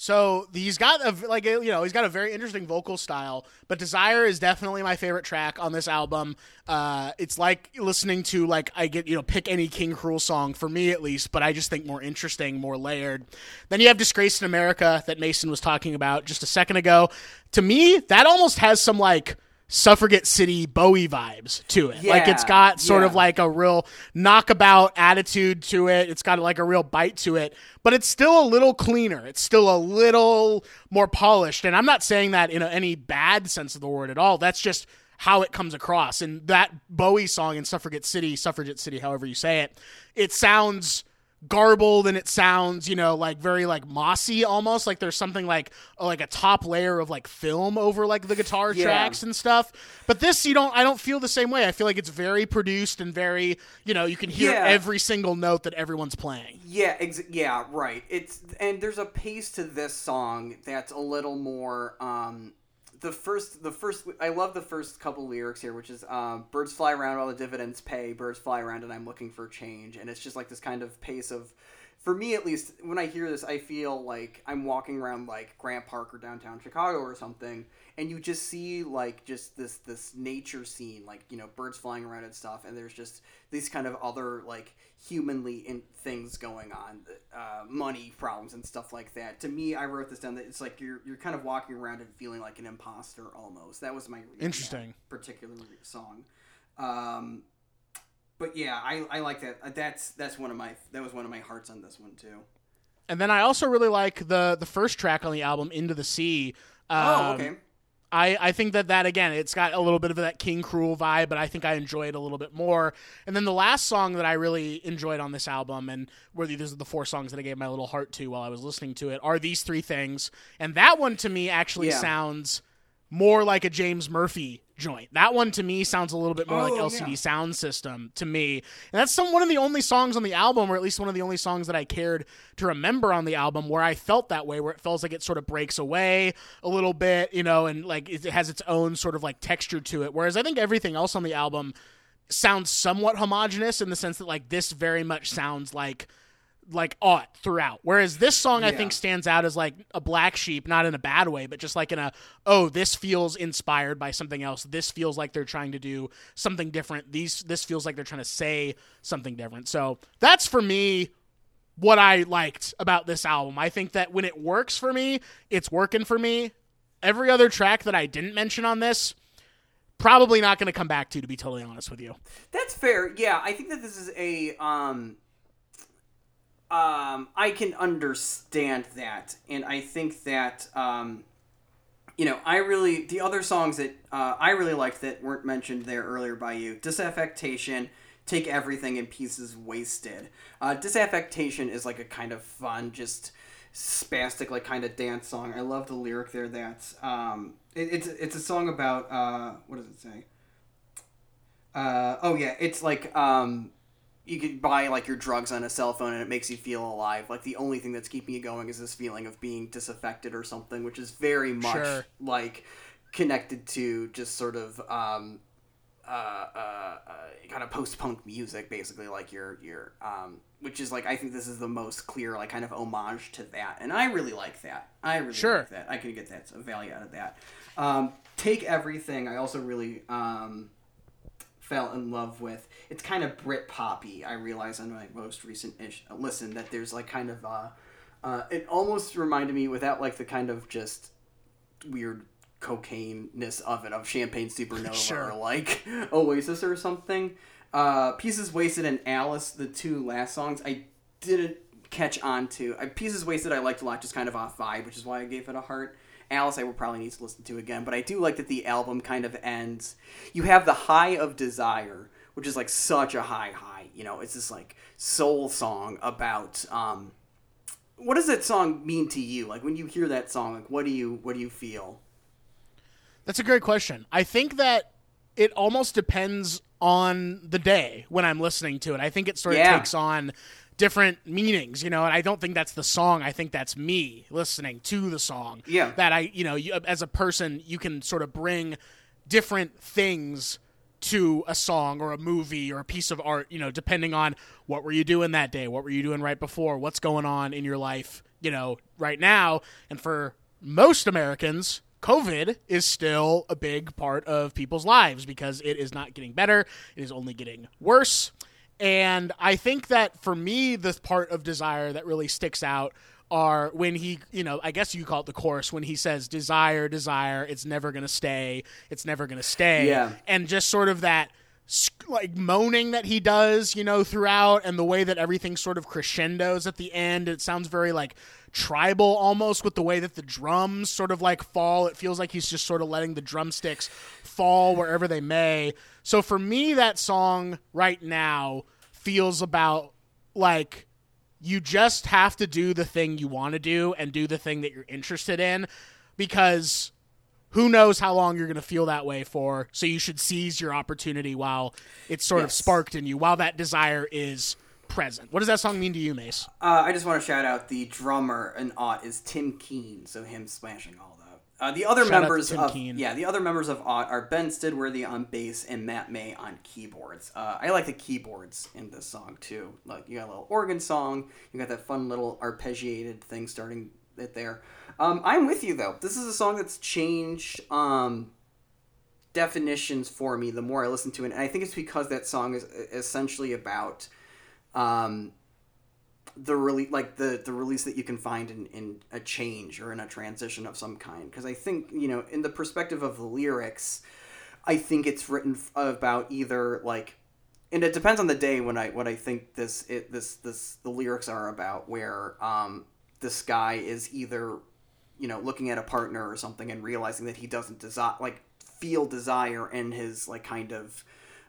So he's got a like you know he's got a very interesting vocal style, but Desire is definitely my favorite track on this album. Uh, it's like listening to like I get you know pick any King Krule song for me at least, but I just think more interesting, more layered. Then you have Disgrace in America that Mason was talking about just a second ago. To me, that almost has some like suffragette city Bowie vibes to it. like it's got sort of like a real knockabout attitude to it. It's got like a real bite to it, but it's still a little cleaner. It's still a little more polished. And I'm not saying that in any bad sense of the word at all. That's just how it comes across. And that Bowie song in Suffragette City, Suffragette City, however you say it, it sounds garbled and it sounds you know like very like mossy almost like there's something like like a top layer of like film over like the guitar Yeah. tracks and stuff but this you don't i don't feel the same way i feel like it's very produced and very you know you can hear Yeah. every single note that everyone's playing Yeah, ex- yeah, right. It's and there's a pace to this song that's a little more um the first the first I love the first couple lyrics here which is um birds fly around while the dividends pay, birds fly around and I'm looking for change. And it's just like this kind of pace of for me at least when I hear this I feel like I'm walking around like Grant Park or downtown Chicago or something and you just see like just this this nature scene like you know birds flying around and stuff and there's just these kind of other like humanly in things going on uh, money problems and stuff like that. To me i wrote this down that it's like you're you're kind of walking around and feeling like an imposter almost. That was my reading of that Interesting. particular song. Um but yeah i i like that. Uh, that's that's one of my that was one of my hearts on this one too. And then i also really like the the first track on the album into the sea. Oh Um, okay I, I think that that again it's got a little bit of that king krule vibe but i think i enjoy it a little bit more and then the last song that i really enjoyed on this album and where these are the four songs that i gave my little heart to while i was listening to it are these three things and that one to me actually Yeah. sounds more like a james murphy joint. That one to me sounds a little bit more like Oh, lcd yeah. sound system to me. And that's some one of the only songs on the album or at least one of the only songs that i cared to remember on the album where i felt that way where it feels like it sort of breaks away a little bit you know and like it has its own sort of like texture to it. Whereas i think everything else on the album sounds somewhat homogenous in the sense that like this very much sounds like like ought throughout. Whereas this song I think stands out as like a black sheep, not in a bad way, but just like in a oh, this feels inspired by something else. This feels like they're trying to do something different. These this feels like they're trying to say something different. So that's for me what I liked about this album. I think that when it works for me, it's working for me. Every other track that I didn't mention on this, probably not going to come back to, to be totally honest with you. That's fair. Yeah, I think that this is a um um I can understand that and I think that um you know, I really the other songs that uh, I really liked that weren't mentioned there earlier by you, Disaffectation, Take Everything in Pieces Wasted. Uh, Disaffectation is like a kind of fun, just spastic, like kind of dance song. I love the lyric there. That's um, it, it's it's a song about uh, what does it say? Uh, oh yeah, it's like um, you could buy like your drugs on a cell phone and it makes you feel alive. Like the only thing that's keeping you going is this feeling of being disaffected or something, which is very much Sure. like connected to just sort of um, uh, uh, uh, kind of post punk music, basically like your your um, which is like I think this is the most clear like kind of homage to that, and I really like that. I really Sure. like that. I can get that value out of that. Um, Take everything. I also really um, fell in love with. It's kind of Brit poppy. I realize on my most recent ish, listen that there's like kind of uh, uh, it almost reminded me without like the kind of just weird cocaine-ness of it of Champagne Supernova Sure. or like Oasis or something. Uh, Pieces Wasted and Alice, the two last songs, I didn't catch on to. I, Pieces Wasted I liked a lot, just kind of off vibe, which is why I gave it a heart. Alice I will probably need to listen to again, but I do like that the album kind of ends. You have the high of desire, which is like such a high high. You know, it's this like soul song about um, what does that song mean to you? Like when you hear that song, like what do you what do you feel? That's a great question. I think that it almost depends on the day when I'm listening to it. I think it sort of Yeah. takes on different meanings, you know, and I don't think that's the song. I think that's me listening to the song. Yeah. That I, you know, you, as a person, you can sort of bring different things to a song or a movie or a piece of art, you know, depending on what were you doing that day, what were you doing right before, what's going on in your life, you know, right now. And for most Americans, COVID is still a big part of people's lives because it is not getting better, it is only getting worse. And I think that for me, the part of desire that really sticks out are when he, you know, I guess you call it the chorus when he says, Desire, desire, it's never going to stay, it's never going to stay. Yeah. And just sort of that like moaning that he does, you know, throughout, and the way that everything sort of crescendos at the end. It sounds very like tribal almost with the way that the drums sort of like fall. It feels like he's just sort of letting the drumsticks fall wherever they may. So for me, that song right now feels about like you just have to do the thing you want to do and do the thing that you're interested in because who knows how long you're going to feel that way for. So you should seize your opportunity while it's sort of sparked in you, while that desire is present. What does that song mean to you, Mace? Uh, I just want to shout out the drummer and Ought is Tim Keen, so him smashing all. Uh, the other Shout members of Keen. yeah, the other members of Ought are Ben Stidworthy on bass and Matt May on keyboards. Uh, I like the keyboards in this song too. Like you got a little organ song, you got that fun little arpeggiated thing starting it there. Um, I'm with you though. This is a song that's changed um, definitions for me the more I listen to it, and I think it's because that song is essentially about um, the release like the the release that you can find in, in a change or in a transition of some kind. Because i think you know in the perspective of the lyrics i think it's written about either like and it depends on the day when i what i think this it this this the lyrics are about where um this guy is either you know looking at a partner or something and realizing that he doesn't desire like feel desire in his like kind of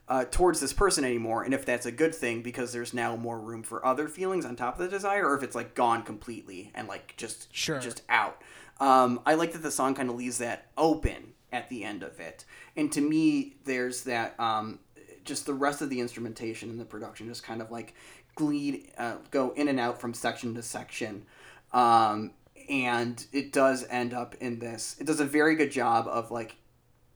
uh, towards this person anymore, and if that's a good thing because there's now more room for other feelings on top of the desire, or if it's like gone completely and like just Sure. just out. Um, I like that the song kind of leaves that open at the end of it, and to me, there's that um, just the rest of the instrumentation and the production just kind of like gleed uh, go in and out from section to section. Um, and it does end up in this. It does a very good job of like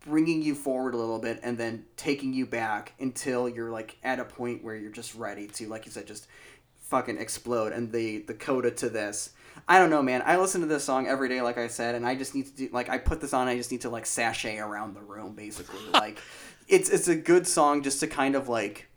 bringing you forward a little bit and then taking you back until you're like at a point where you're just ready to like you said just fucking explode and the the coda to this. I don't know man. I listen to this song every day like i said and i just need to do like i put this on i just need to like sashay around the room basically. Like it's it's a good song just to kind of like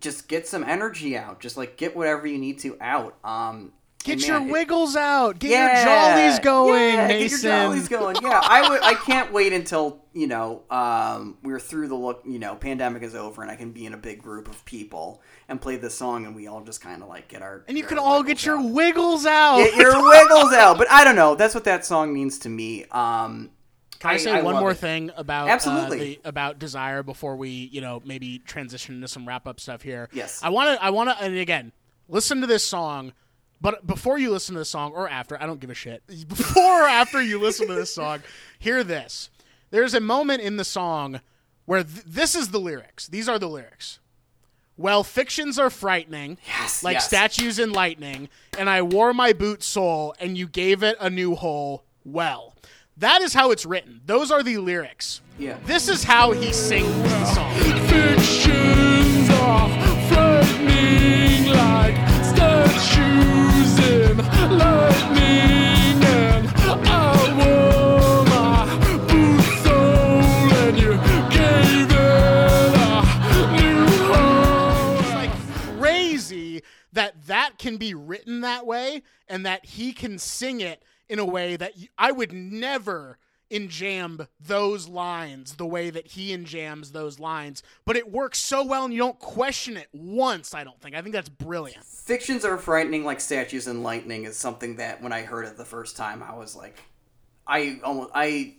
just get some energy out. Just like get whatever you need to out. Um Get your man, wiggles out. Get yeah, your jollies going, yeah, Mason. Get your jollies going. Yeah, I would. I can't wait until you know um, we're through the look. You know, pandemic is over, and I can be in a big group of people and play this song, and we all just kind of like get our And you can all wiggles get your wiggles out. get your wiggles out. But I don't know. That's what that song means to me. Um, Can I, say one more it. thing about Absolutely. uh, the, about desire before we you know maybe transition into some wrap up stuff here? Yes. I want to I want to and again listen to this song, but before you listen to this song or after I don't give a shit. Before or after you listen to this song, hear this. There's a moment in the song where th- this is the lyrics. These are the lyrics. Well, fictions are frightening, Yes, like yes. statues in lightning, and I wore my boot sole, and you gave it a new hole. Well, that is how it's written. Those are the lyrics. Yeah. This is how he sings the song. That that can be written that way and that he can sing it in a way that I would never enjamb those lines the way that he enjambs those lines. But it works so well and you don't question it once i don't think. I think that's brilliant. Fictions are frightening like statues and lightning is something that when I heard it the first time I was like I almost I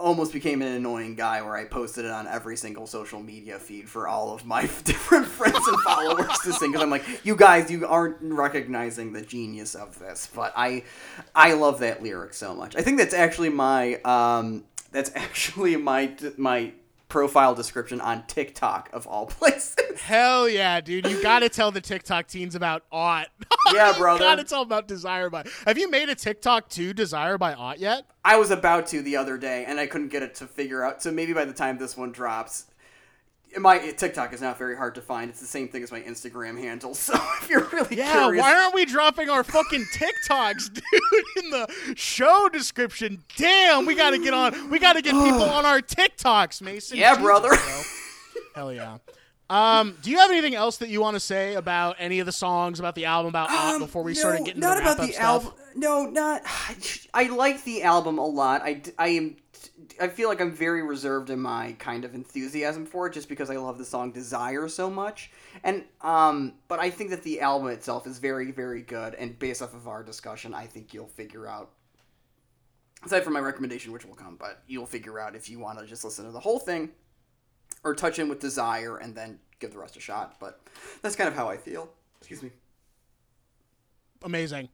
almost became an annoying guy where I posted it on every single social media feed for all of my different friends and followers to sing because I'm like you guys you aren't recognizing the genius of this but I I love that lyric so much. I think that's actually my um that's actually my my profile description on TikTok of all places. Hell yeah, dude! You got to tell the TikTok teens about Ought. Yeah, brother. Got to tell 'em about Desire by. Have you made a TikTok to Desire by Ought yet? I was about to the other day and I couldn't get it to figure out. So maybe by the time this one drops, my TikTok is not very hard to find. It's the same thing as my Instagram handle. So if you're really Yeah. curious, Why aren't we dropping our fucking TikToks, dude, in the show description? Damn, we got to get on. We got to get people on our TikToks, Mason. Yeah, Jesus, brother. bro. Hell yeah. Um, do you have anything else that you want to say about any of the songs about the album about Um, before we no, started getting not the about the album. No, not. I like the album a lot. I, I am. I feel like I'm very reserved in my kind of enthusiasm for it, just because I love the song "Desire" so much. And um, but I think that the album itself is very, very good. And based off of our discussion, I think you'll figure out. Aside from my recommendation, which will come, but you'll figure out if you want to just listen to the whole thing, or touch in with "Desire" and then give the rest a shot. But that's kind of how I feel. Excuse me. amazing.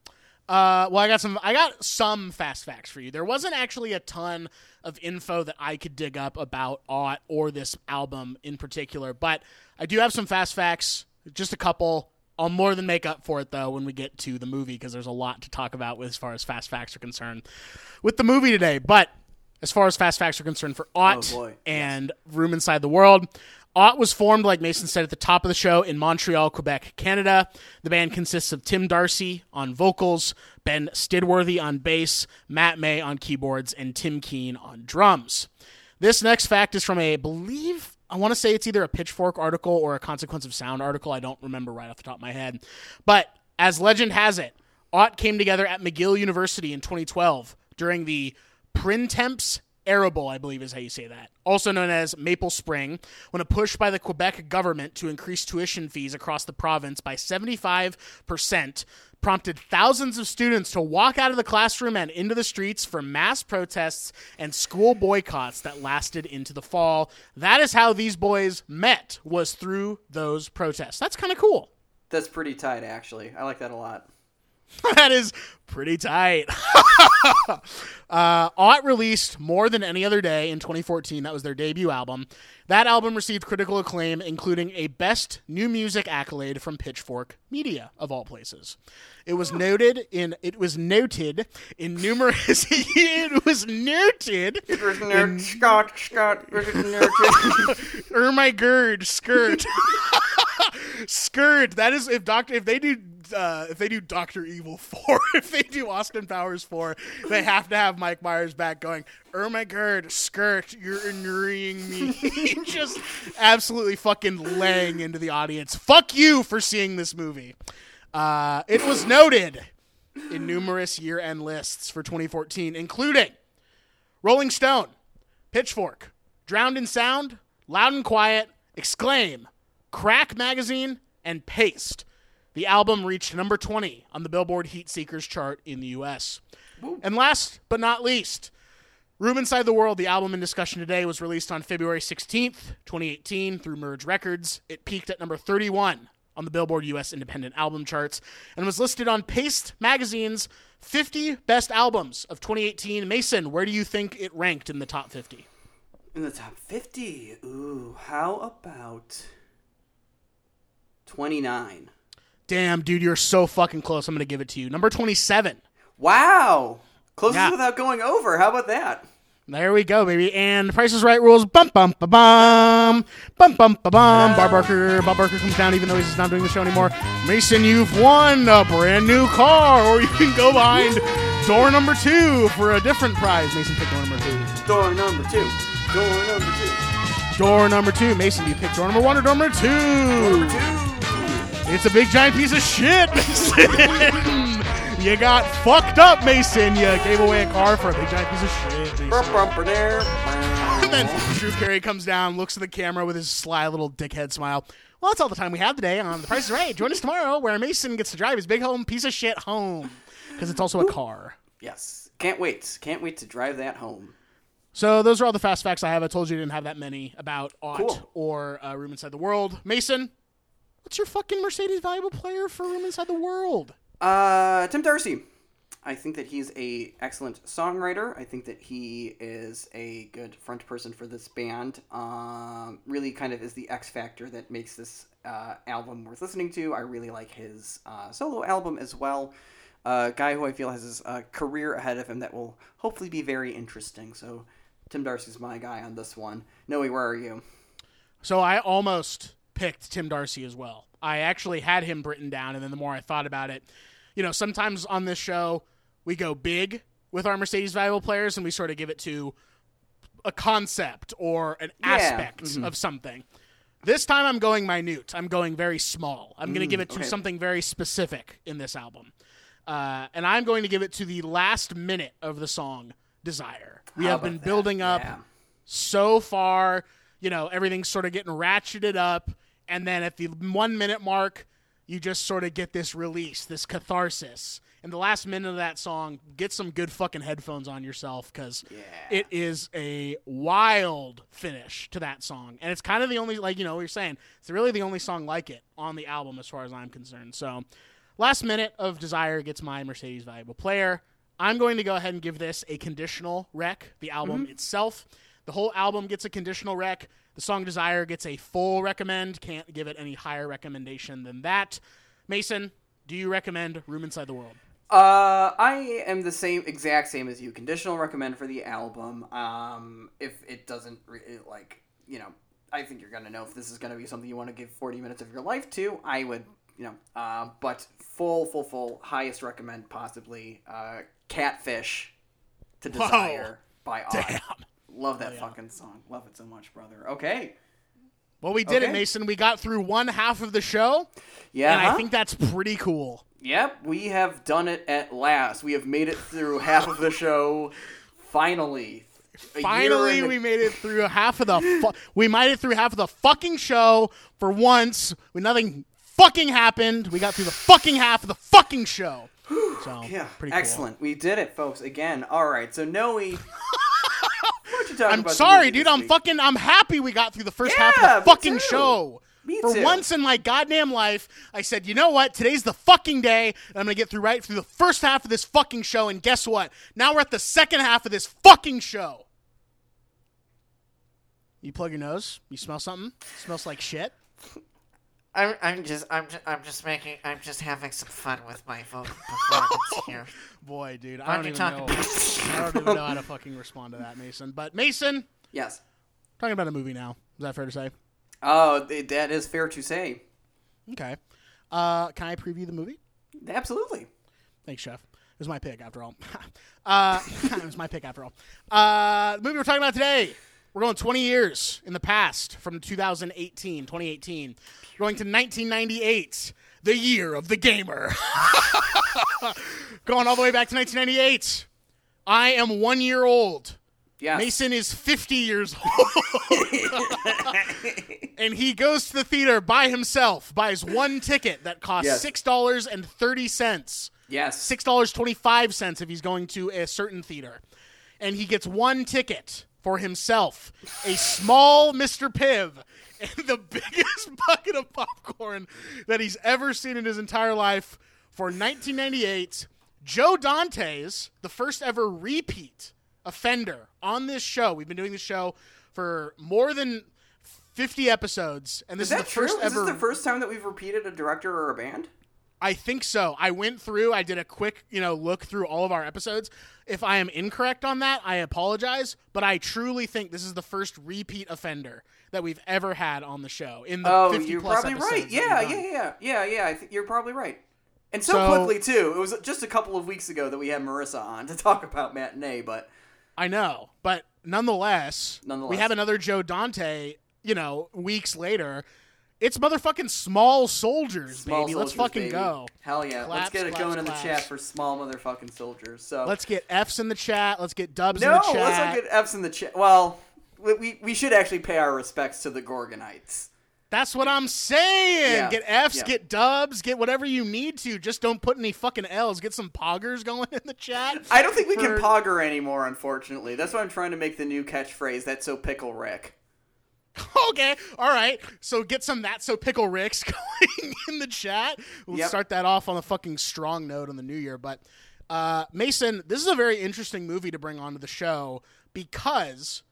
Uh, well, I got some. I got some fast facts for you. There wasn't actually a ton of info that I could dig up about Ought or this album in particular, but I do have some fast facts. Just a couple. I'll more than make up for it though when we get to the movie because there's a lot to talk about with, as far as fast facts are concerned with the movie today. But as far as fast facts are concerned for Ought Oh, and Room Inside the World, Ought was formed, like Mason said at the top of the show, in Montreal, Quebec, Canada. The band consists of Tim Darcy on vocals, Ben Stidworthy on bass, Matt May on keyboards, and Tim Keen on drums. This next fact is from a, I believe, I want to say it's either a Pitchfork article or a Consequence of Sound article. I don't remember right off the top of my head. But as legend has it, Ought came together at McGill University in 2012 during the Printemps érable, I believe is how you say that, also known as Maple Spring, when a push by the Quebec government to increase tuition fees across the province by 75% prompted thousands of students to walk out of the classroom and into the streets for mass protests and school boycotts that lasted into the fall. That is how these boys met, was through those protests. That's kind of cool. That's pretty tight, actually. I like that a lot. that is pretty tight. uh, Ought released More Than Any Other Day in 2014. That was their debut album. That album received critical acclaim, including a Best New Music accolade from Pitchfork Media, of all places. It was noted in it was noted in numerous it was noted it was nerd Scott, Scott, it er my gird skirt skirt that is if doctor if they do uh, if they do Doctor Evil four, if they do Austin Powers four, they have to have Mike Myers back going. Oh my god, skirt, you're annoying me. Just absolutely fucking laying into the audience. Fuck you for seeing this movie. Uh, it was noted in numerous year-end lists for 2014, including Rolling Stone, Pitchfork, Drowned in Sound, Loud and Quiet, Exclaim, Crack Magazine, and Paste. The album reached number 20 on the Billboard Heat Seekers chart in the US. And last but not least, Room Inside the World, the album in discussion today, was released on February 16th, 2018, through Merge Records. It peaked at number 31 on the Billboard US Independent Album charts and was listed on Paste Magazine's 50 Best Albums of 2018. Mason, where do you think it ranked in the top 50? In the top 50. Ooh, how about 29? Damn, dude, you're so fucking close. I'm going to give it to you. Number 27. Wow! Closest Yeah. without going over. How about that? There we go, baby. And Price is Right rules. Bum bum ba bum. Bum bum ba bum. Bob Barker. Bob Barker comes down even though he's not doing the show anymore. Mason, you've won a brand new car, or you can go behind door number two for a different prize. Mason pick door number two. Door number two. Door number two. Door number two. Mason, do you pick door number one or door number two? Number two. It's a big giant piece of shit, Mason. you got fucked up, Mason. You gave away a car for a big giant piece of shit. Mason. Bump, bumper, there. And then Drew Carey comes down, looks at the camera with his sly little dickhead smile. Well, that's all the time we have today on The Price is Right. Join us tomorrow where Mason gets to drive his big home piece of shit home because it's also a car. Yes. Can't wait. Can't wait to drive that home. So those are all the fast facts I have. I told you I didn't have that many about Ought Cool. or uh, Room Inside the World. Mason, what's your fucking Mercedes valuable player for Room Inside the World? Uh, Tim Darcy. I think that he's a excellent songwriter. I think that he is a good front person for this band. Um, really, kind of is the X factor that makes this uh, album worth listening to. I really like his uh, solo album as well. A uh, guy who I feel has his uh, career ahead of him that will hopefully be very interesting. So, Tim Darcy's my guy on this one. Noah, where are you? So I almost picked Tim Darcy as well. I actually had him written down, and then the more I thought about it, you know, sometimes on this show we go big with our Mercedes valuable players, and we sort of give it to a concept or an Yeah, aspect mhm. of something. This time I'm going minute. I'm going very small. I'm going to give it to Mm, okay. something very specific in this album. Uh, and I'm going to give it to the last minute of the song Desire. We How have been that? building up Yeah. so far. You know, everything's sort of getting ratcheted up. And then at the one minute mark, you just sort of get this release, this catharsis. And the last minute of that song, get some good fucking headphones on yourself because it is a wild finish to that song. And it's kind of the only, like, you know, what you're saying, it's really the only song like it on the album as far as I'm concerned. So, last minute of Desire gets my Mercedes Valuable Player. I'm going to go ahead and give this a conditional rec, the album mm-hmm. itself. The whole album gets a conditional rec. The song Desire gets a full recommend. Can't give it any higher recommendation than that. Mason, do you recommend Room Inside the World? Uh, I am the same, exact same as you. Conditional recommend for the album. Um, if it doesn't re- like, you know, I think you're gonna know if this is gonna be something you want to give 40 minutes of your life to. I would, you know, uh, but full, full, full, highest recommend possibly. Uh, Catfish to Whoa. Desire by Ought. Damn. Love that oh, fucking song. Love it so much, brother. Okay. Well, we did it, Mason. We got through one half of the show, Yeah. and I think that's pretty cool. Yep, we have done it at last. We have made it through half of the show. Finally. A Finally, we made it through half of the. Fu- we made it through half of the fucking show for once. When nothing fucking happened, we got through the fucking half of the fucking show. So Yeah, pretty cool. excellent. We did it, folks. Again, all right. So Noah, what you talking I'm about? the sorry, dude. I'm fucking. I'm happy we got through the first half of the fucking too. show. Me For too. once in my goddamn life, I said, you know what? Today's the fucking day, and I'm gonna get through right through the first half of this fucking show. And guess what? Now we're at the second half of this fucking show. You plug your nose. You smell something. smells like shit. I'm, I'm just I'm just I'm just making I'm just having some fun with my vocal performance here. Boy, dude, I don't don't even know. I don't even know how to fucking respond to that, Mason. But Mason, Yes. talking about a movie now. Is that fair to say? Oh, that is fair to say. Okay. Uh, can I preview the movie? Absolutely. Thanks, Chef. It was my pick after all. uh, it was my pick after all. Uh, the movie we're talking about today, we're going 20 years in the past from 2018, 2018. We're going to 1998, the year of the gamer. going all the way back to 1998. I am one year old. Yes. Mason is 50 years old. and he goes to the theater by himself, buys one ticket that costs Yes. $6.30. Yes. Six dollars twenty five cents if he's going to a certain theater, and he gets one ticket for himself, a small Mr. Pibb, and the biggest bucket of popcorn that he's ever seen in his entire life for 1998. Joe Dante's the first ever repeat offender on this show. We've been doing this show for more than 50 episodes, and this Is is, the true? first Is ever. Is this the first time that we've repeated a director or a band? I think so. I went through, I did a quick, you know, look through all of our episodes. If I am incorrect on that, I apologize, but I truly think this is the first repeat offender that we've ever had on the show in the Oh, 50 you're plus probably right. Yeah, yeah, yeah, yeah, yeah. I think you're probably right. And so, So- quickly too. It was just a couple of weeks ago that we had Marissa on to talk about matinee, but I know, but nonetheless, nonetheless, we have another Joe Dante, you know, weeks later. It's motherfucking small soldiers, small baby. Let's fucking baby. go. Hell yeah! Let's get it claps, going in the chat for small motherfucking soldiers. So Let's get F's in the chat. Let's get dubs no, in the chat. let's not get F's in the chat. Well, we, we should actually pay our respects to the Gorgonites. That's what I'm saying. Yeah, Get F's, yeah. get dubs, get whatever you need to. Just don't put any fucking L's. Get some poggers going in the chat. I don't think we can pogger anymore, unfortunately. That's why I'm trying to make the new catchphrase. That's so pickle Rick. okay, all right. So get some that so pickle Ricks going in the chat. We'll Yep. start that off on a fucking strong note on the new year. But Uh, Mason, this is a very interesting movie to bring onto the show because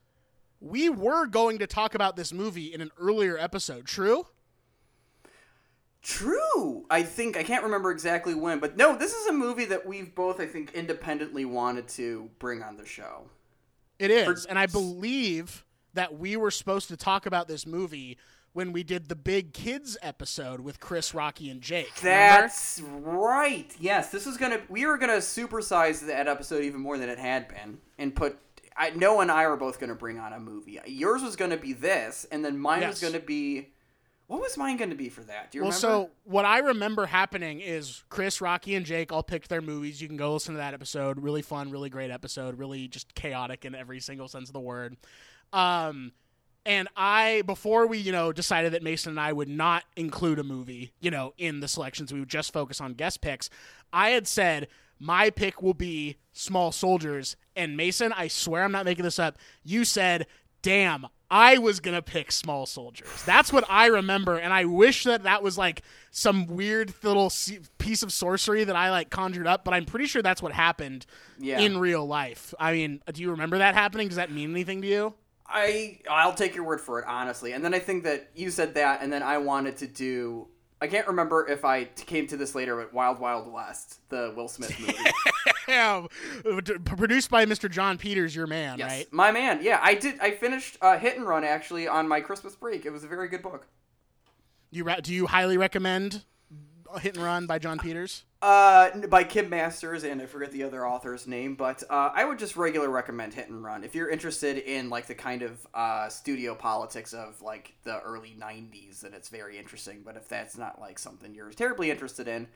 we were going to talk about this movie in an earlier episode. True? True. I think I can't remember exactly when, but no, this is a movie that we've both, I think, independently wanted to bring on the show. It is, and I believe that we were supposed to talk about this movie when we did the big kids episode with Chris, Rocky, and Jake. remember? That's right. Yes, this is gonna. We were gonna supersize that episode even more than it had been, and put. I, Noah and I were both gonna bring on a movie. Yours was gonna be this, and then mine was gonna be. What was mine gonna be for that? Do you Well, remember? so what I remember happening is Chris, Rocky, and Jake all picked their movies. You can go listen to that episode. Really fun, really great episode. Really just chaotic in every single sense of the word. Um, and I, before we, you know, decided that Mason and I would not include a movie, you know, in the selections, we would just focus on guest picks. I had said my pick will be Small Soldiers, and Mason, I swear I'm not making this up. You said, "Damn, I was gonna pick Small Soldiers." That's what I remember, and I wish that that was like some weird little piece of sorcery that I like conjured up. But I'm pretty sure that's what happened Yeah. in real life. I mean, do you remember that happening? Does that mean anything to you? I I'll take your word for it, honestly. And then I think that you said that, and then I wanted to do. I can't remember if I came to this later, but Wild Wild West, the Will Smith movie. Produced by Mr. Jon Peters, your man, yes, right? my man. Yeah, I did. I finished uh, Hit and Run actually on my Christmas break. It was a very good book. You re- do you highly recommend Hit and Run by Jon Peters? Uh, by Kim Masters, and I forget the other author's name, but uh, I would just regular recommend Hit and Run if you're interested in like the kind of uh, studio politics of like the early '90s. Then it's very interesting. But if that's not like something you're terribly interested in,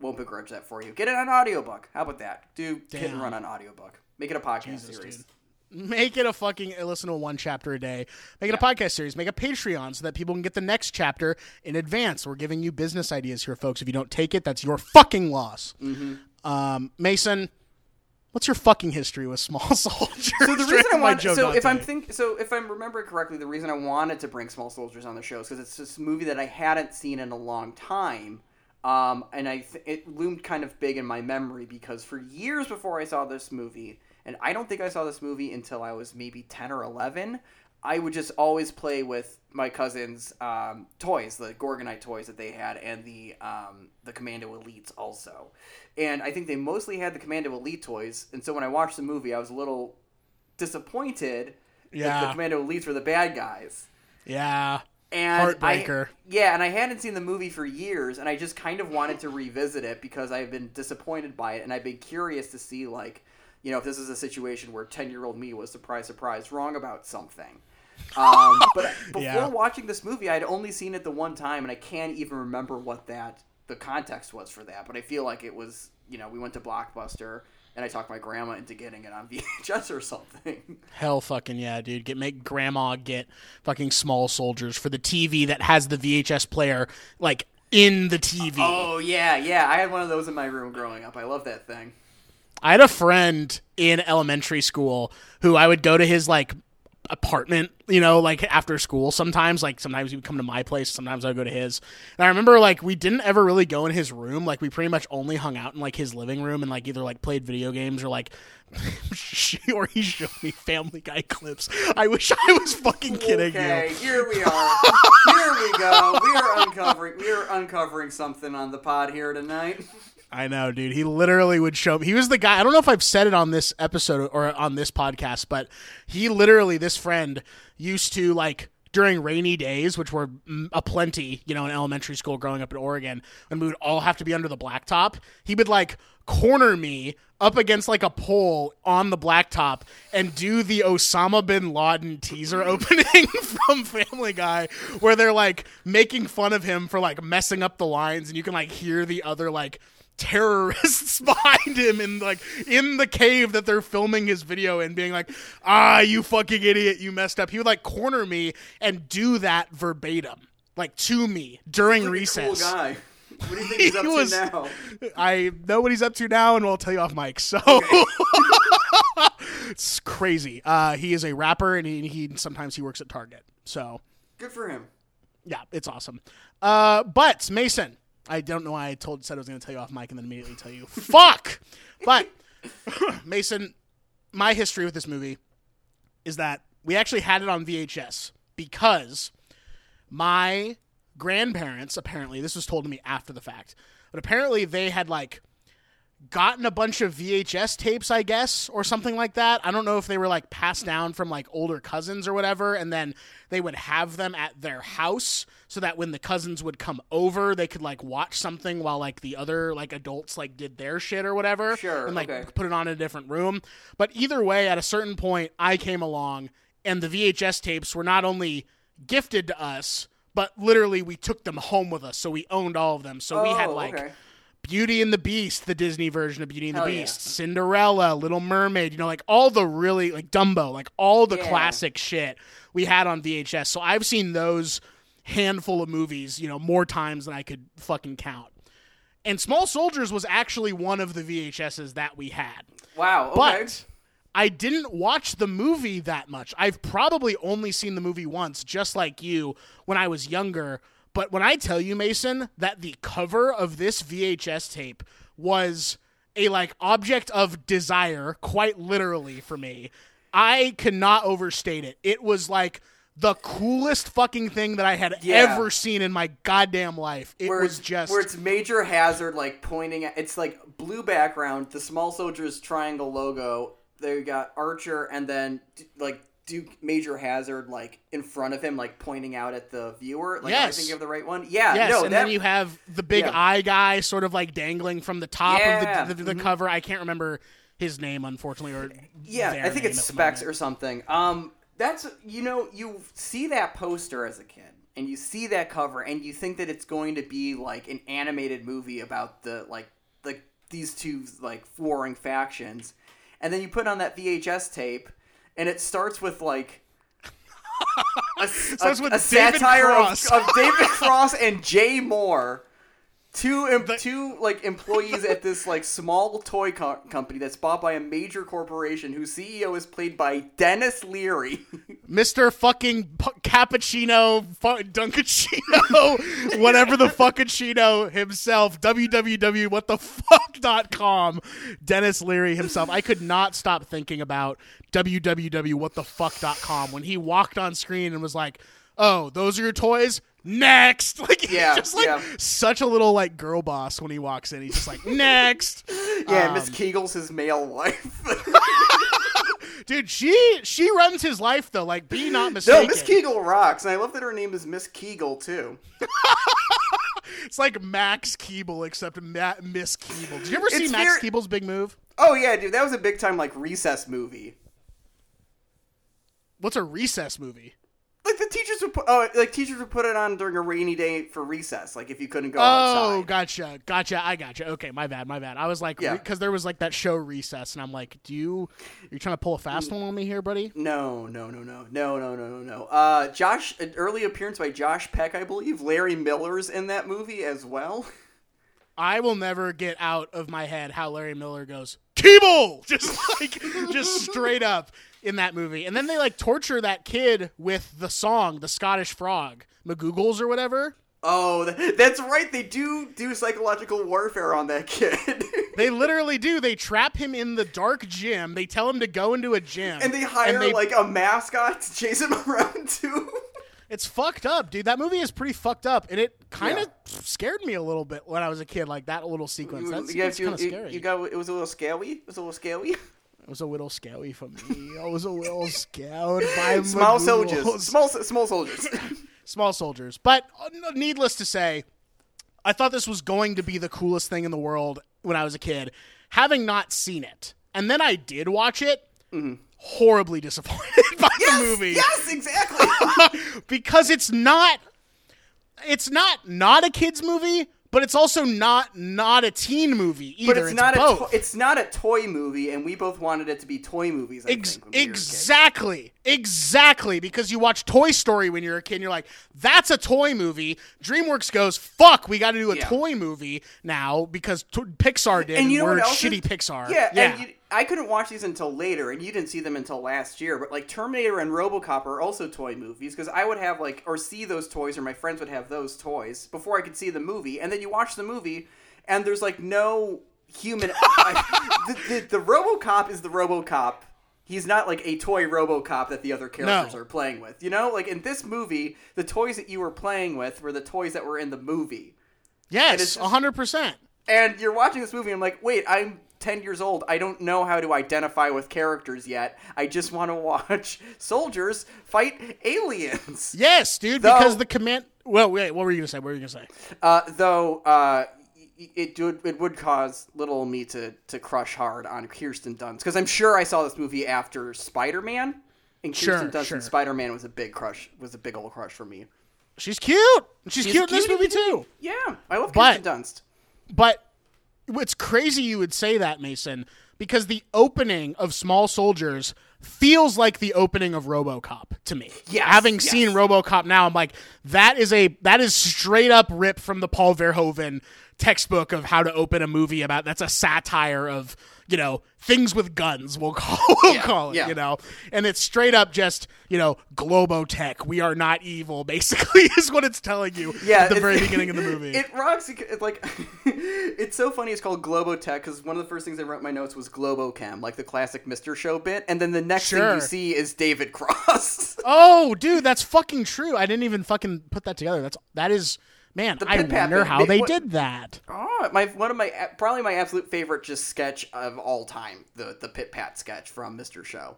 won't begrudge that for you. Get it on audiobook. How about that? Do Hit and Run on audiobook. Make it a podcast Jesus, series. dude. Make it a fucking listen to one chapter a day. Make it a podcast series. Make a Patreon so that people can get the next chapter in advance. We're giving you business ideas here, folks. If you don't take it, that's your fucking loss. Mm-hmm. Um, Mason, what's your fucking history with small soldiers? So the reason I Joe so if I'm Dante? think, so if I'm remembering correctly, the reason I wanted to bring Small Soldiers on the show is because it's this movie that I hadn't seen in a long time, um, and I th- it loomed kind of big in my memory because for years before I saw this movie, and I don't think I saw this movie until I was maybe ten or eleven. I would just always play with my cousins' um, toys, the Gorgonite toys that they had, and the um, the Commando Elites also. And I think they mostly had the Commando Elite toys. And so when I watched the movie, I was a little disappointed that the Commando Elites were the bad guys. yeah, And Heartbreaker. I, yeah, and I hadn't seen the movie for years, and I just kind of wanted to revisit it because I've been disappointed by it, and I've been curious to see like, you know, if this is a situation where ten year old me was surprise, surprise, wrong about something. Um, but before Yeah. watching this movie, I'd only seen it the one time, and I can't even remember what that the context was for that. But I feel like it was, you know, we went to Blockbuster, and I talked my grandma into getting it on VHS or something. hell fucking yeah, dude. Get make grandma get fucking small soldiers for the TV that has the VHS player like in the TV. Oh yeah, yeah. I had one of those in my room growing up. I love that thing. I had a friend in elementary school who I would go to his like apartment, you know, like after school sometimes. Like sometimes he would come to my place, sometimes I would go to his. And I remember like we didn't ever really go in his room. Like we pretty much only hung out in like his living room and like either like played video games or like or he showed me Family Guy clips. I wish I was fucking kidding Okay, you. here we are. here we go. We are uncovering. We are uncovering something on the pod here tonight. I know, dude. He literally would show. up. He was the guy. I don't know if I've said it on this episode or on this podcast, but he literally, this friend, used to like during rainy days, which were mm, a plenty, you know, in elementary school growing up in Oregon, when we would all have to be under the blacktop. He would like corner me up against like a pole on the blacktop and do the Osama bin Laden teaser opening from Family Guy, where they're like making fun of him for like messing up the lines, and you can like hear the other like terrorists behind him in like in the cave that they're filming his video in being like ah you fucking idiot you messed up he would like corner me and do that verbatim like to me during Cool recess guy. What do you think he's up was- to now? i know what he's up to now and we'll tell you off mic so it's crazy uh he is a rapper and he, he sometimes he works at target so Good for him. yeah it's awesome uh but mason I don't know why I told said I was going to tell you off mic and then immediately tell you fuck. But Mason, my history with this movie is that we actually had it on VHS because my grandparents apparently this was told to me after the fact, but apparently they had like gotten a bunch of VHS tapes, I guess, or something like that. I don't know if they were like passed down from like older cousins or whatever, and then they would have them at their house so that when the cousins would come over, they could like watch something while like the other like adults like did their shit or whatever. Sure, And like okay. put it on in a different room. But either way, at a certain point, I came along and the VHS tapes were not only gifted to us, but literally we took them home with us. So we owned all of them. So we had Oh, like okay. Beauty and the Beast, the Disney version of Beauty and the Hell yeah. Beast, Cinderella, Little Mermaid, you know, like all the really like Dumbo, like all the Yeah. classic shit we had on VHS. So I've seen those handful of movies, you know, more times than I could fucking count. And Small Soldiers was actually one of the VHSs that we had. Wow. Okay. But I didn't watch the movie that much. I've probably only seen the movie once, just like you, when I was younger. But when I tell you, Mason, that the cover of this VHS tape was a like object of desire, quite literally for me, I cannot overstate it. It was like the coolest fucking thing that I had Yeah. ever seen in my goddamn life. It where was just where it's major hazard like pointing at it's like blue background the small soldiers triangle logo They got archer and then like duke major hazard like in front of him like pointing out at the viewer like Yes. i think you have the right one yeah Yes, no and that then you have the big Yeah. eye guy sort of like dangling from the top Yeah. Mm-hmm. of the, the, the cover. I can't remember his name, unfortunately, or yeah i think it's specs or something um that's you know you see that poster as a kid and you see that cover and you think that it's going to be like an animated movie about the like like these two like warring factions and then you put on that vhs tape and it starts with like a, a- with a satire of, of David Cross and Jay Mohr, two em- The- two like employees at this like small toy co- company that's bought by a major corporation whose CEO is played by Denis Leary. Mr. fucking P- Cappuccino, fu- Dunkachino, whatever the fuckachino himself, www.whatthefuck.com, Denis Leary himself. I could not stop thinking about www.whatthefuck.com when he walked on screen and was like, oh, those are your toys? Next, like he's Yeah, just like yeah. such a little like girl boss when he walks in. He's just like next, yeah, Miss Um, Kegel's his male wife. dude. She she runs his life though. Like, be not mistaken. no, Miss Kegel rocks, and I love that her name is Miss Kegel too. It's like Max Keeble, except Ma- Miss Keeble. Did you ever see It's Max very- Keeble's Big Move? Oh yeah, dude, that was a big time like recess movie. What's a recess movie? like the teachers would put, oh, like teachers would put it on during a rainy day for recess, like if you couldn't go oh, outside. Oh, gotcha, gotcha, I gotcha. Okay, my bad, my bad. I was like, yeah. because there was like that show recess, and I'm like, do you, You're trying to pull a fast mm. one on me here, buddy? No, no, no, no, no, no, no, no. Uh, Josh, an early appearance by Josh Peck, I believe. Larry Miller's in that movie as well. I will never get out of my head how Larry Miller goes Keeble, just like just straight up in that movie, and then they like torture that kid with the song, the Scottish Frog, McGoogles or whatever. Oh, that's right. They do do psychological warfare on that kid, They literally do. They trap him in the dark gym. They tell him to go into a gym. and they hire they- like a mascot to chase him around too. It's fucked up, dude. That movie is pretty fucked up, and it kind of Yeah. scared me a little bit when I was a kid. Like that little sequence. That's, you, kind of scary. you got it was a little scary. It was a little scary. it was a little scary for me. I was a little scared by Small soldiers, small small soldiers. small soldiers. But uh, needless to say, I thought this was going to be the coolest thing in the world when I was a kid, having not seen it. And then I did watch it. Horribly disappointed by yes, the movie. yes, exactly. because it's not it's not not a kids movie but it's also not not a teen movie either but it's, not both. a to- it's not a toy movie, and we both wanted it to be toy movies. I Ex- think, when we exactly exactly because you watch toy story when you're a kid and you're like that's a toy movie dreamworks goes fuck we got to do a Yeah. toy movie now because t- pixar did And you know we're shitty is- pixar Yeah, yeah and you, I couldn't watch these until later, and you didn't see them until last year. But like Terminator and RoboCop are also toy movies because I would have like or see those toys, or my friends would have those toys before I could see the movie. And then you watch the movie, and there's like no human. the, the, the RoboCop is the RoboCop. He's not like a toy RoboCop that the other characters No. are playing with. You know, like in this movie, the toys that you were playing with were the toys that were in the movie. Yes, hundred percent. And you're watching this movie, and I'm like, wait, I'm 10 years old. I don't know how to identify with characters yet. I just want to watch soldiers fight aliens. Yes, dude. Though- because the command. Well, wait. What were you gonna say? What were you gonna say? Uh, though, uh, it would it would cause little me to to crush hard on Kirsten Dunst because I'm sure I saw this movie after Spider Man, and Sure, Kirsten Dunst sure. in Spider Man was a big crush, was a big old crush for me. She's cute. She's, She's cute in this movie too. Yeah, I love But- Kirsten Dunst. But it's crazy you would say that, Mason, because the opening of Small Soldiers feels like the opening of RoboCop to me. Yeah, Having yes. seen RoboCop now, I'm like, that is a that is straight up rip from the Paul Verhoeven textbook of how to open a movie about that's a satire of you know things with guns we'll call we'll call it yeah. you know and it's straight up just you know globotech we are not evil basically is what it's telling you yeah, at the it's- very beginning of the movie It rocks. It, like, it's so funny. It's called Globotech because one of the first things I wrote in my notes was Globochem, like the classic Mister Show bit, and then the next thing you see is David Cross. Oh, dude, that's fucking true. I didn't even fucking put that together. That's that is man. I wonder how they what- did that. oh, my one of my uh, probably my absolute favorite just sketch of all time, the the Pit Pat sketch from Mister Show.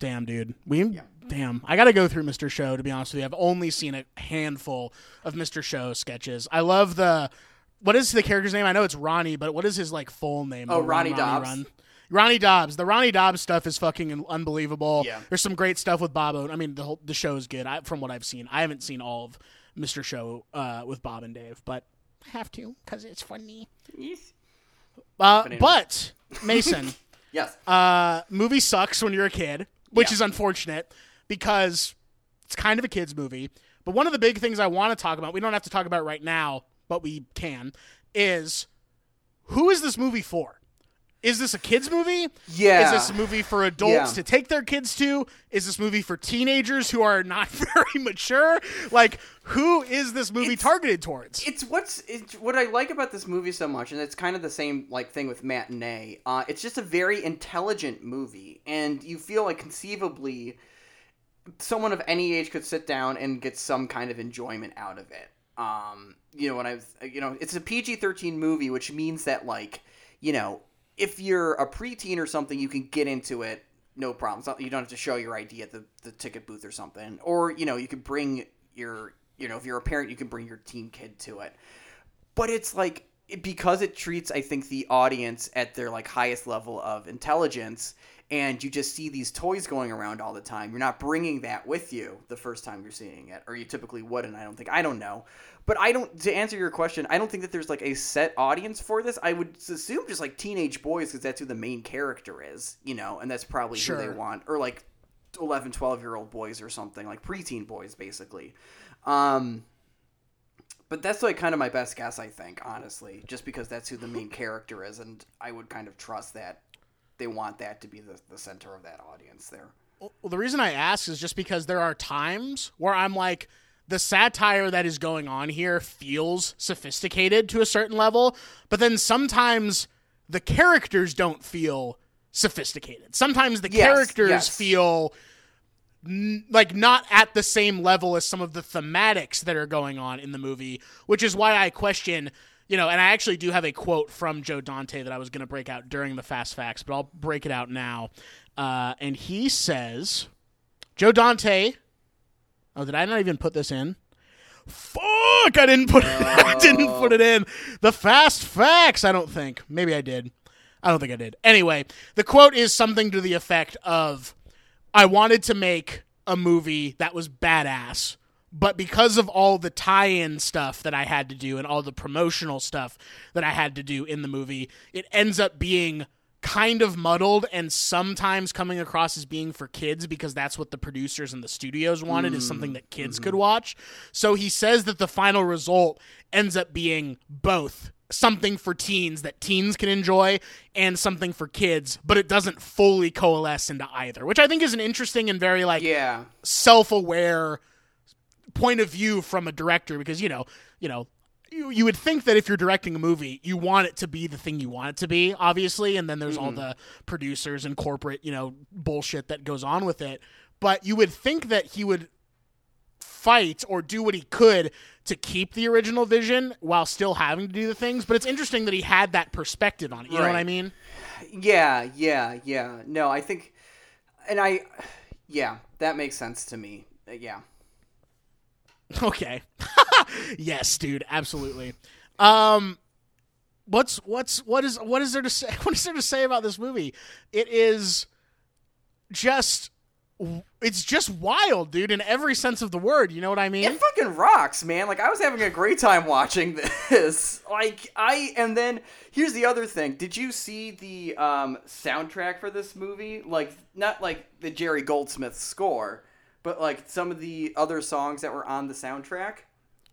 Damn, dude. We damn. I got to go through Mr. Show to be honest with you. I've only seen a handful of Mr. Show sketches. I love the what is the character's name? I know it's Ronnie, but what is his like full name? Oh, The Ronnie Dobbs. Run. Ronnie Dobbs. The Ronnie Dobbs stuff is fucking unbelievable. Yeah. There's some great stuff with Bob. Owen. I mean, the whole the show is good. I, from what I've seen, I haven't seen all of Mr. Show uh, with Bob and Dave, but I have to because it's funny. Uh, but Mason, Yes. uh, movie sucks when you're a kid, which Yeah. is unfortunate because it's kind of a kids movie. But one of the big things I want to talk about, we don't have to talk about right now, but we can, is who is this movie for? Is this a kids movie? Yeah. Is this a movie for adults Yeah. to take their kids to? Is this movie for teenagers who are not very mature? Like, who is this movie It's- targeted towards? it's what's it's what I like about this movie so much, and it's kind of the same like thing with Matinee. Uh, it's just a very intelligent movie, and you feel like conceivably someone of any age could sit down and get some kind of enjoyment out of it. Um, you know, when I was, you know, it's a PG thirteen movie, which means that like, you know, if you're a preteen or something, you can get into it. No problem. Not- you don't have to show your ID at the, the ticket booth or something. Or, you know, you could bring your, you know, if you're a parent, you can bring your teen kid to it but it's like because it treats i think the audience at their like highest level of intelligence and you just see these toys going around all the time you're not bringing that with you the first time you're seeing it or you typically wouldn't i don't think i don't know. But i don't to answer your question i don't think that there's like a set audience for this. I would assume just like teenage boys because that's who the main character is you know and that's probably who they want or like 11 12 year old boys or something like preteen boys basically. Um but that's like kind of my best guess, I think, honestly, just because that's who the main character is, and I would kind of trust that they want that to be the, the center of that audience there. Well, the reason I ask is just because there are times where I'm like, the satire that is going on here feels sophisticated to a certain level, but then sometimes the characters don't feel sophisticated. Sometimes the Yes, characters yes. feel n- like not at the same level as some of the thematics that are going on in the movie, which is why I question, you know, and I actually do have a quote from Joe Dante that I was going to break out during the Fast Facts, but I'll break it out now. Uh, and he says, Joe Dante. Oh, did I not even put this in? Fuck! I didn't put it. I didn't put it in. The Fast Facts. I don't think. Maybe I did. I don't think I did. Anyway, the quote is something to the effect of I wanted to make a movie that was badass, but because of all the tie-in stuff that I had to do and all the promotional stuff that I had to do in the movie, it ends up being kind of muddled and sometimes coming across as being for kids because that's what the producers and the studios wanted is something mm, that kids mm-hmm. could watch. So he says that the final result ends up being both something for teens that teens can enjoy and something for kids, but it doesn't fully coalesce into either, which I think is an interesting and very like Yeah. self-aware point of view from a director because you know, you know, you, you would think that if you're directing a movie, you want it to be the thing you want it to be, obviously, and then there's all the producers and corporate, you know, bullshit that goes on with it. But you would think that he would fight or do what he could to keep the original vision while still having to do the things. But it's interesting that he had that perspective on it. You know what I mean? Yeah, yeah, yeah. No, I think, and I, yeah, that makes sense to me. Uh, Yeah. Okay. yes, dude, absolutely. Um what's what's what is what is there to say what is there to say about this movie? It is just it's just wild, dude, in every sense of the word, you know what I mean? It fucking rocks, man. Like I was having a great time watching this. Like I and then here's the other thing. Did you see the um, soundtrack for this movie? Like not like the Jerry Goldsmith score, but like some of the other songs that were on the soundtrack.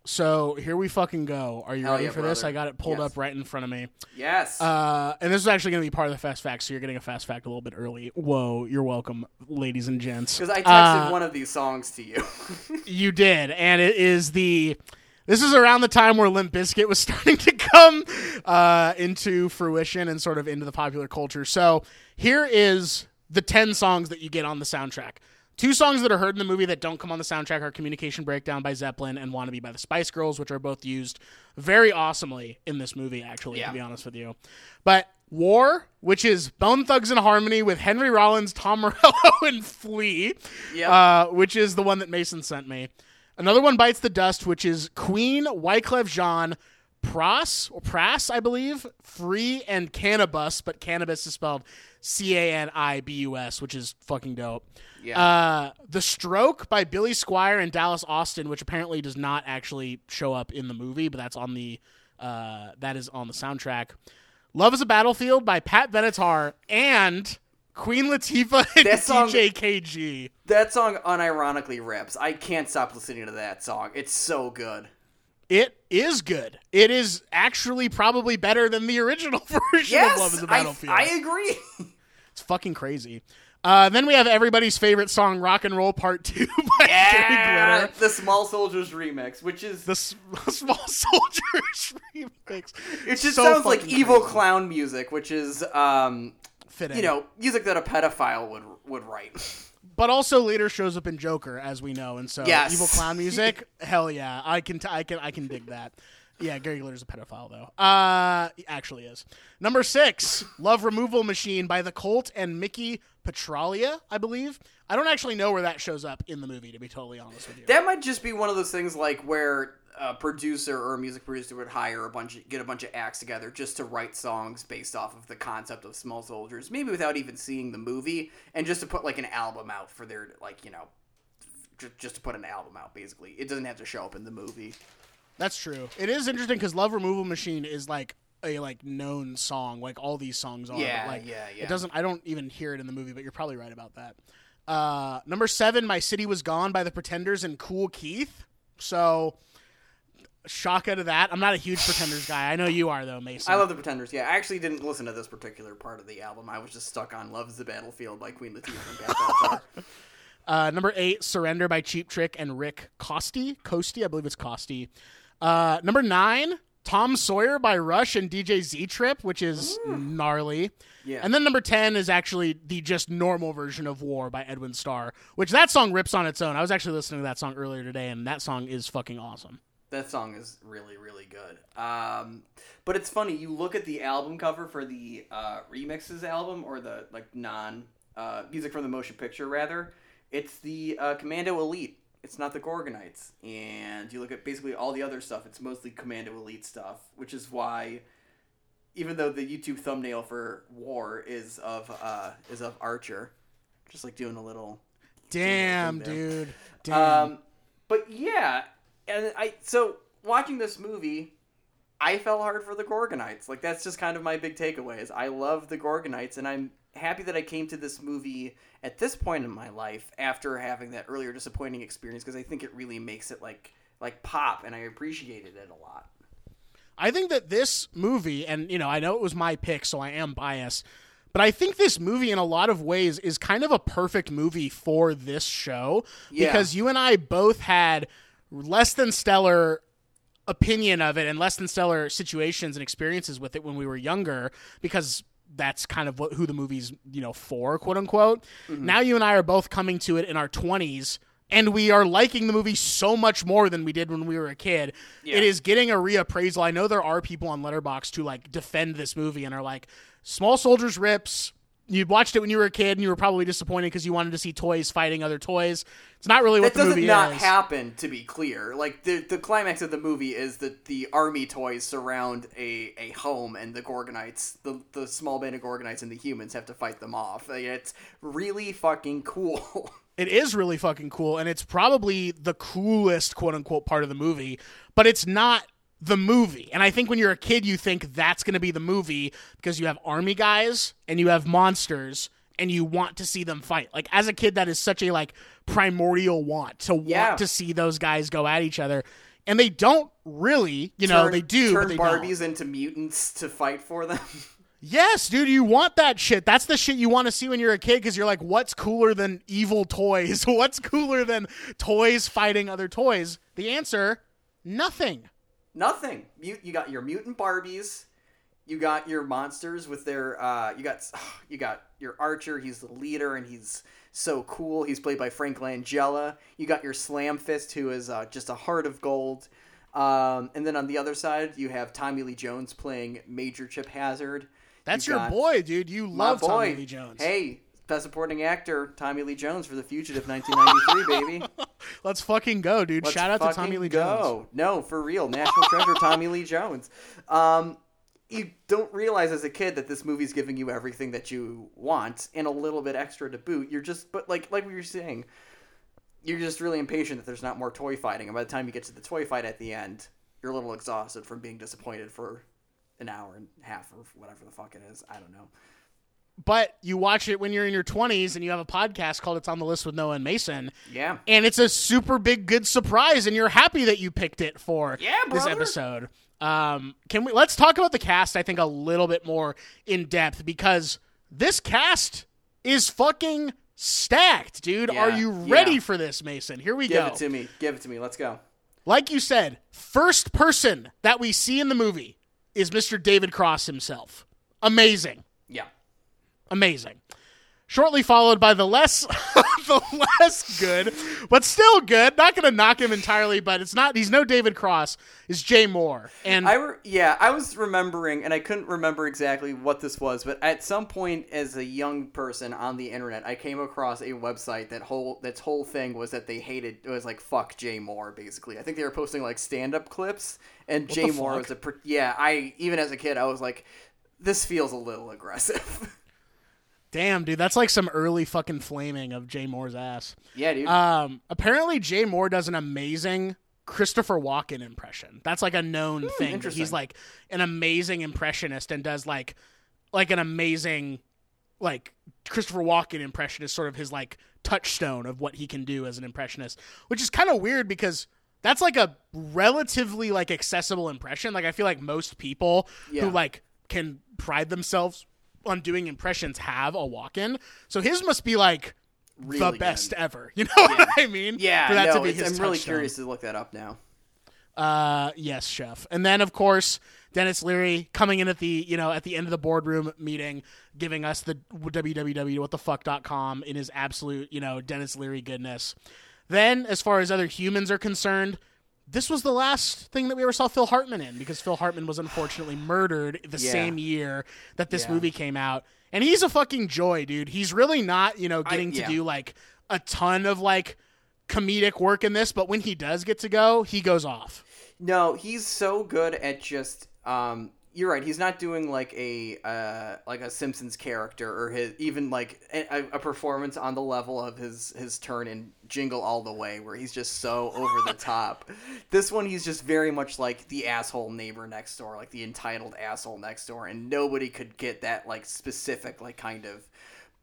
So, here we fucking go. Are you Hell ready yeah, for this? I got it pulled Yes. up right in front of me. Yes. Uh, and this is actually going to be part of the fast fact, so you're getting a fast fact a little bit early. Whoa, you're welcome, ladies and gents. Because I texted Uh, one of these songs to you. You did, and it is the. This is around the time where Limp Bizkit was starting to come uh, into fruition and sort of into the popular culture. So here is the ten songs that you get on the soundtrack. Two songs that are heard in the movie that don't come on the soundtrack are "Communication Breakdown" by Zeppelin and "Wannabe" by the Spice Girls, which are both used very awesomely in this movie. Actually, Yeah. to be honest with you, but "War," which is Bone Thugs and Harmony with Henry Rollins, Tom Morello, and Flea Yep. uh, which is the one that Mason sent me. Another one bites the dust, which is Queen, Wyclef Jean, Pras or Pras, I believe, Free and Canibus, but cannabis is spelled C A N I B U S, which is fucking dope. Yeah. Uh, the Stroke by Billy Squier and Dallas Austin, which apparently does not actually show up in the movie, but that's on the uh, that is on the soundtrack. Love is a Battlefield by Pat Benatar and Queen Latifah and That song- DJ KG. that song unironically rips. I can't stop listening to that song. It's so good. It is good. It is actually probably better than the original version of Love is a Battlefield. I agree. it's fucking crazy. Uh, then we have everybody's favorite song, Rock and Roll Part 2 by Gary Glitter. the Small Soldiers remix, which is The S- Small Soldiers remix. it just So sounds like fucking evil clown music, which is um Fitting. you know music that a pedophile would would write. but also later shows up in Joker, as we know, and so Yes. evil clown music. hell yeah, I can, t- I can, I can dig that. Yeah, Gary Glitter's a pedophile though. Uh, he actually is. Number six, Love Removal Machine by the Cult and Mickey Petralia, I believe. I don't actually know where that shows up in the movie, to be totally honest with you. That might just be one of those things like where a producer or a music producer would hire a bunch of, get a bunch of acts together just to write songs based off of the concept of Small Soldiers, maybe without even seeing the movie, and just to put like an album out for their like you know. ju- Just to put an album out, basically, it doesn't have to show up in the movie. That's true. It is interesting because Love Removal Machine is like a like known song, like all these songs are. Yeah, like, yeah, yeah. It doesn't. I don't even hear it in the movie, but you're probably right about that. Uh, number seven, My City Was Gone by the Pretenders and Kool Keith. So, shock out of that. I'm not a huge Pretenders guy. I know you are though, Mason. I love the Pretenders. Yeah, I actually didn't listen to this particular part of the album. I was just stuck on "Love Is the Battlefield" by Queen Latifah and Uh, number eight, Surrender by Cheap Trick and Rick Costi. Costi, I believe it's Costi. Uh, number nine, Tom Sawyer by Rush and DJ Z Trip, which is gnarly. Yeah. And then number 10 is actually the just normal version of War by Edwin Starr, which that song rips on its own. I was actually listening to that song earlier today, and that song is fucking awesome. That song is really, really good. Um, but it's funny. You look at the album cover for the uh, remixes album, or the like non uh, music from the motion picture, rather. It's the uh, Commando Elite. It's not the Gorgonites. And you look at basically all the other stuff. It's mostly Commando Elite stuff, which is why, even though the YouTube thumbnail for War is of uh, is of Archer, just like doing a little Damn, dude. Damn. um, but yeah, and I so watching this movie, I fell hard for the Gorgonites. Like that's just kind of my big takeaway. Is I love the Gorgonites, and I'm happy that I came to this movie at this point in my life after having that earlier disappointing experience because I think it really makes it like like pop, and I appreciated it a lot. I think that this movie, and you know, I know it was my pick, so I am biased, but I think this movie, in a lot of ways, is kind of a perfect movie for this show Yeah. because you and I both had less than stellar opinion of it and less than stellar situations and experiences with it when we were younger because that's kind of what, who the movie's you know for quote unquote Mm-hmm. now you and i are both coming to it in our 20s and we are liking the movie so much more than we did when we were a kid Yeah. it is getting a reappraisal i know there are people on Letterboxd to like defend this movie and are like small soldiers rips you watched it when you were a kid and you were probably disappointed because you wanted to see toys fighting other toys it's not really what That the doesn't movie not is happen, to be clear. Like the the climax of the movie is that the army toys surround a, a home, and the Gorgonites, the the small band of Gorgonites, and the humans have to fight them off. Like, it's really fucking cool. It is really fucking cool, and it's probably the coolest quote unquote part of the movie, but it's not the movie. And I think when you're a kid, you think that's going to be the movie because you have army guys and you have monsters and you want to see them fight. Like as a kid, that is such a like primordial want to Yeah. want to see those guys go at each other. And they don't really, you know, Turn- they do, turn but they don't. Barbies into mutants to fight for them. Yes, dude, you want that shit. That's the shit you want to see when you're a kid because you're like, what's cooler than evil toys? What's cooler than toys fighting other toys? The answer nothing. Nothing. You you got your mutant Barbies. You got your monsters with their uh you got you got your Archer, he's the leader and he's so cool. He's played by Frank Langella. You got your Slam Fist who is uh, just a heart of gold. Um, and then on the other side, you have Tommy Lee Jones playing Major Chip Hazard. That's You your boy, dude. You love boy. Tommy Lee Jones. Hey, best supporting actor Tommy Lee Jones for The Fugitive 1993, baby. Let's fucking go, dude. Let's Shout out to Tommy Lee go. Jones. No, for real. National treasure Tommy Lee Jones. Um, you don't realize as a kid that this movie's giving you everything that you want and a little bit extra to boot. You're just, but like like we were saying, you're just really impatient that there's not more toy fighting. And by the time you get to the toy fight at the end, you're a little exhausted from being disappointed for an hour and a half or whatever the fuck it is. I don't know. But you watch it when you're in your 20s and you have a podcast called It's on the List with Noah and Mason. Yeah. and it's a super big good surprise and you're happy that you picked it for Yeah, this episode um can we let's talk about the cast i think a little bit more in depth because this cast is fucking stacked dude Yeah, are you ready yeah. for this mason here we Give go Give it to me. Give it to me. Let's go. like you said first person that we see in the movie is mr david cross himself amazing Yeah. Amazing. Shortly followed by the less the less good, but still good. Not gonna knock him entirely, but it's not he's no David Cross, is Jay Mohr. And I re- yeah, I was remembering, and I couldn't remember exactly what this was, but at some point, as a young person on the internet, I came across a website that whole that's whole thing was that they hated it was like fuck Jay Mohr basically. I think they were posting like stand up clips, and Jay Mohr fuck? was a yeah. I even as a kid, I was like, this feels a little aggressive. damn, dude, that's like some early fucking flaming of Jay Mohr's ass. yeah, dude. Um apparently Jay Mohr does an amazing Christopher Walken impression. That's like a known thing. Hmm, interesting. He's like an amazing impressionist and does like like an amazing like Christopher Walken impression is sort of his like touchstone of what he can do as an impressionist, which is kind of weird because that's like a relatively like accessible impression. Like I feel like most people Yeah. who like can pride themselves on doing impressions have a walk in. So his must be like really the good. best ever. You know what I mean? Yeah, For that no, to be his I'm really touchstone. curious to look that up now. Uh, yes, chef. And then of course Denis Leary coming in at the you know at the end of the boardroom meeting, giving us the www.whatthefuck.com in his absolute you know Denis Leary goodness. Then, as far as other humans are concerned, this was the last thing that we ever saw Phil Hartman in because Phil Hartman was unfortunately murdered the Yeah. same year that this Yeah. movie came out. And he's a fucking joy, dude. He's really not, you know, getting yeah. to do like a ton of like comedic work in this, but when he does get to go, he goes off. No, he's so good at just. Um, you're right. He's not doing like a uh, like a Simpsons character or his even like a, a performance on the level of his his turn in Jingle All the Way, where he's just so over the top. This one, he's just very much like the asshole neighbor next door, like the entitled asshole next door, and nobody could get that like specific like kind of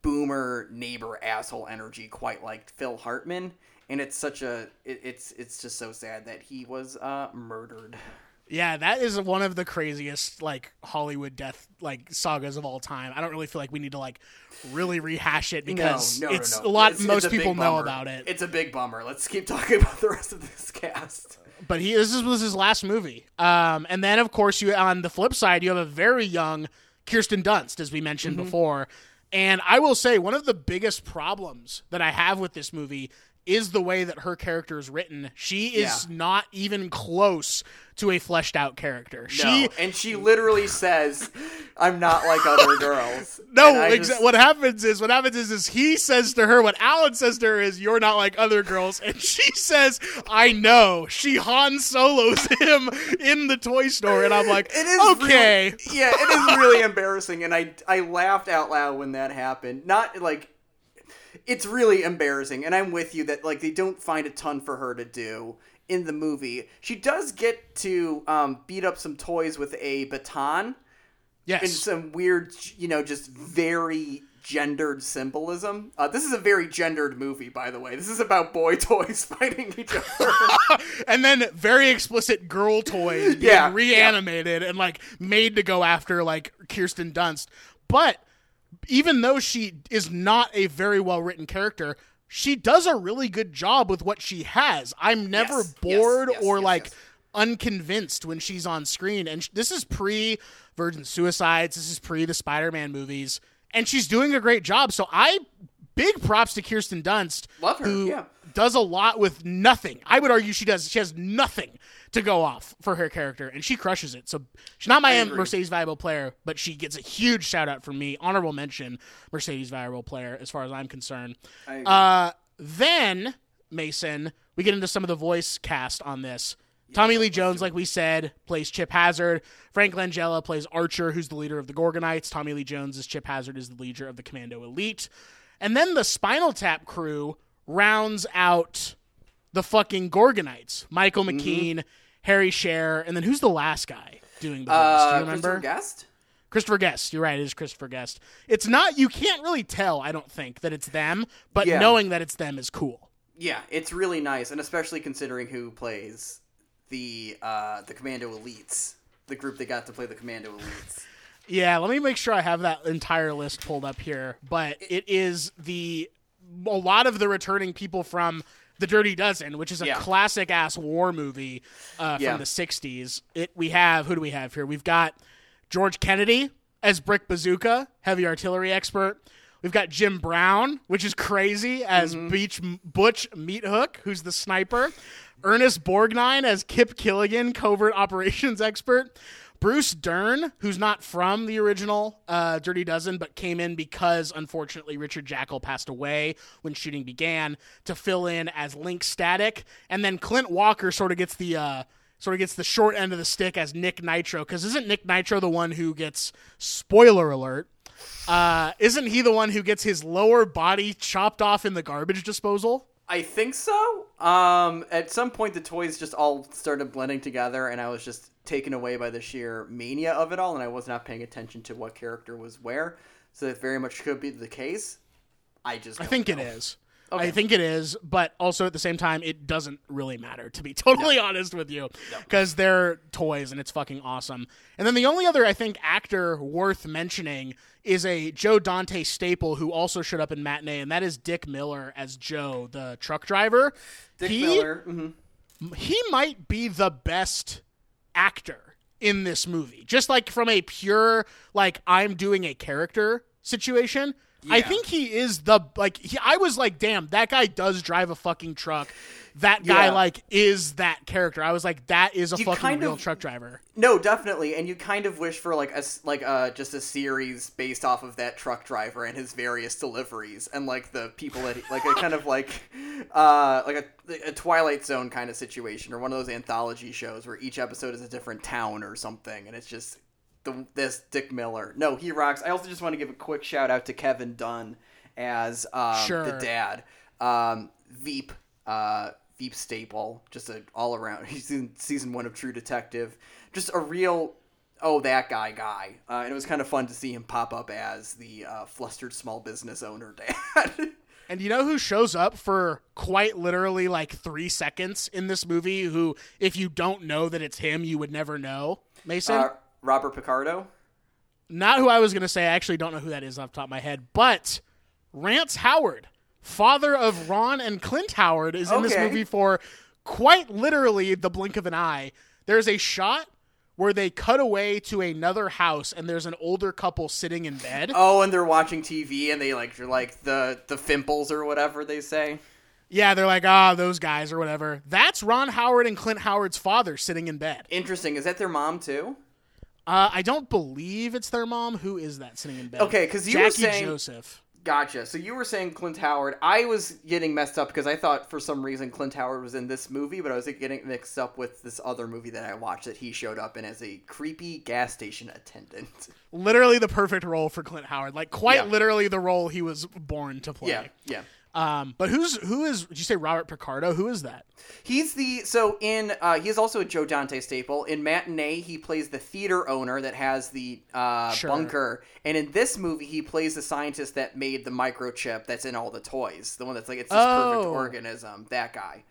boomer neighbor asshole energy quite like Phil Hartman. And it's such a it, it's it's just so sad that he was uh, murdered. Yeah, that is one of the craziest like Hollywood death like sagas of all time. I don't really feel like we need to like really rehash it because no, no, it's no, a lot. It's- it's most a people know about it. It's a big bummer. Let's keep talking about the rest of this cast. but he this is- was his last movie. Um, and then of course you on the flip side you have a very young Kirsten Dunst, as we mentioned Mm-hmm. before. And I will say one of the biggest problems that I have with this movie is the way that her character is written. She is Yeah. not even close to a fleshed out character. No, She and she literally says, "I'm not like other girls." No, exa- just- what happens is what happens is is he says to her what Alan says to her is you're not like other girls, and she says I know. She Han Solos him in the toy store, and I'm like, It is okay. really- yeah, it is really embarrassing, and I I laughed out loud when that happened. Not like it's really embarrassing, and I'm with you that like they don't find a ton for her to do in the movie. She does get to um, beat up some toys with a baton yes, some weird, you know, just very gendered symbolism. Uh, this is a very gendered movie, by the way. This is about boy toys fighting each other. and then very explicit girl toys being Yeah, reanimated and like made to go after like Kirsten Dunst, but even though she is not a very well written character, she does a really good job with what she has. I'm never Yes, bored yes, or yes, like yes. unconvinced when she's on screen. And this is pre Virgin Suicides. This is pre the Spider Man movies. And she's doing a great job. So I, big props to Kirsten Dunst. Love her, Who yeah. does a lot with nothing. I would argue she does. She has nothing to go off for her character, and she crushes it. So she's not my. Mercedes valuable player, but she gets a huge shout out from me. Honorable mention, Mercedes valuable player, as far as I'm concerned. Uh, then Mason, we get into some of the voice cast on this. Tommy Lee Jones, like we said, plays Chip Hazard. Frank Langella plays Archer, who's the leader of the Gorgonites. Tommy Lee Jones is Chip Hazard, is the leader of the Commando Elite. And then the Spinal Tap crew rounds out the fucking Gorgonites. Michael Mm-hmm. Harry Shearer, and then who's the last guy doing the voice? Uh, Do you remember? Christopher Guest? Christopher Guest. You're right. It is Christopher Guest. It's not. You can't really tell. I don't think that it's them, but Yeah. knowing that it's them is cool. Yeah, it's really nice, and especially considering who plays the uh, the Commando Elites, the group that got to play the Commando Elites. Yeah. Let me make sure I have that entire list pulled up here. But it is the a lot of the returning people from the Dirty Dozen, which is a Yeah. classic ass war movie uh, Yeah. from the '60s. It we have who do we have here? We've got George Kennedy as Brick Bazooka, heavy artillery expert. We've got Jim Brown, which is crazy, as Mm-hmm. Beach Butch Meat Hook, who's the sniper. Ernest Borgnine as Kip Killigan, covert operations expert. Bruce Dern, who's not from the original uh, Dirty Dozen, but came in because unfortunately Richard Jaeckel passed away when shooting began to fill in as Link Static, and then Clint Walker sort of gets the uh, sort of gets the short end of the stick as Nick Nitro, because isn't Nick Nitro the one who gets spoiler alert? Uh, isn't he the one who gets his lower body chopped off in the garbage disposal? I think so. Um, at some point, the toys just all started blending together, and I was just taken away by the sheer mania of it all, and I was not paying attention to what character was where. So that very much could be the case. I just I think it know. is. I think it is, but also at the same time, it doesn't really matter, to be totally honest with you, because they're toys and it's fucking awesome. And then the only other, I think, actor worth mentioning is a Joe Dante staple who also showed up in Matinee, and that is Dick Miller as Joe, the truck driver. Dick he, Miller. mhm. he might be the best actor in this movie. Just like from a pure like I'm doing a character situation. I think he is the like he, I was like damn that guy does drive a fucking truck. That guy Yeah. like is that character. I was like that is a You fucking kind real of- truck driver. No, definitely, and you kind of wish for like a like uh just a series based off of that truck driver and his various deliveries and like the people that he, like a kind of like uh like a, a Twilight Zone kind of situation or one of those anthology shows where each episode is a different town or something, and it's just the this Dick Miller. No, he rocks. I also just want to give a quick shout out to Kevin Dunn as um, Sure. the dad. Um, Veep, uh, Veep staple, just a all around. He's in season one of True Detective. Just a real oh that guy guy, uh, and it was kind of fun to see him pop up as the uh, flustered small business owner dad. And you know who shows up for quite literally like three seconds in this movie? Who, if you don't know that it's him, you would never know. Mason, uh, Robert Picardo. not who I was gonna say. I actually don't know who that is off the top of my head, but Rance Howard, father of Ron and Clint Howard, is in this movie for quite literally the blink of an eye. There's a shot where they cut away to another house, and there's an older couple sitting in bed. Oh, and they're watching TV, and they like you're like the the Fimples or whatever they say. Yeah, they're like, ah, those guys or whatever. That's Ron Howard and Clint Howard's father sitting in bed. Interesting. Is that their mom too? Uh, I don't believe it's their mom. Who is that sitting in bed? Okay, because you were Jackie saying- Joseph. Gotcha. So you were saying Clint Howard. I was getting messed up because I thought for some reason Clint Howard was in this movie, but I was getting mixed up with this other movie that I watched that he showed up in as a creepy gas station attendant. Literally the perfect role for Clint Howard. Like quite Yeah. literally the role he was born to play. Yeah, yeah. Um, but who's who is? Did you say Robert Picardo? Who is that? He's the so in uh, he's also a Joe Dante staple. In Matinee, he plays the theater owner that has the uh, Sure. bunker, and in this movie, he plays the scientist that made the microchip that's in all the toys. The one that's like it's this perfect Oh. organism. That guy.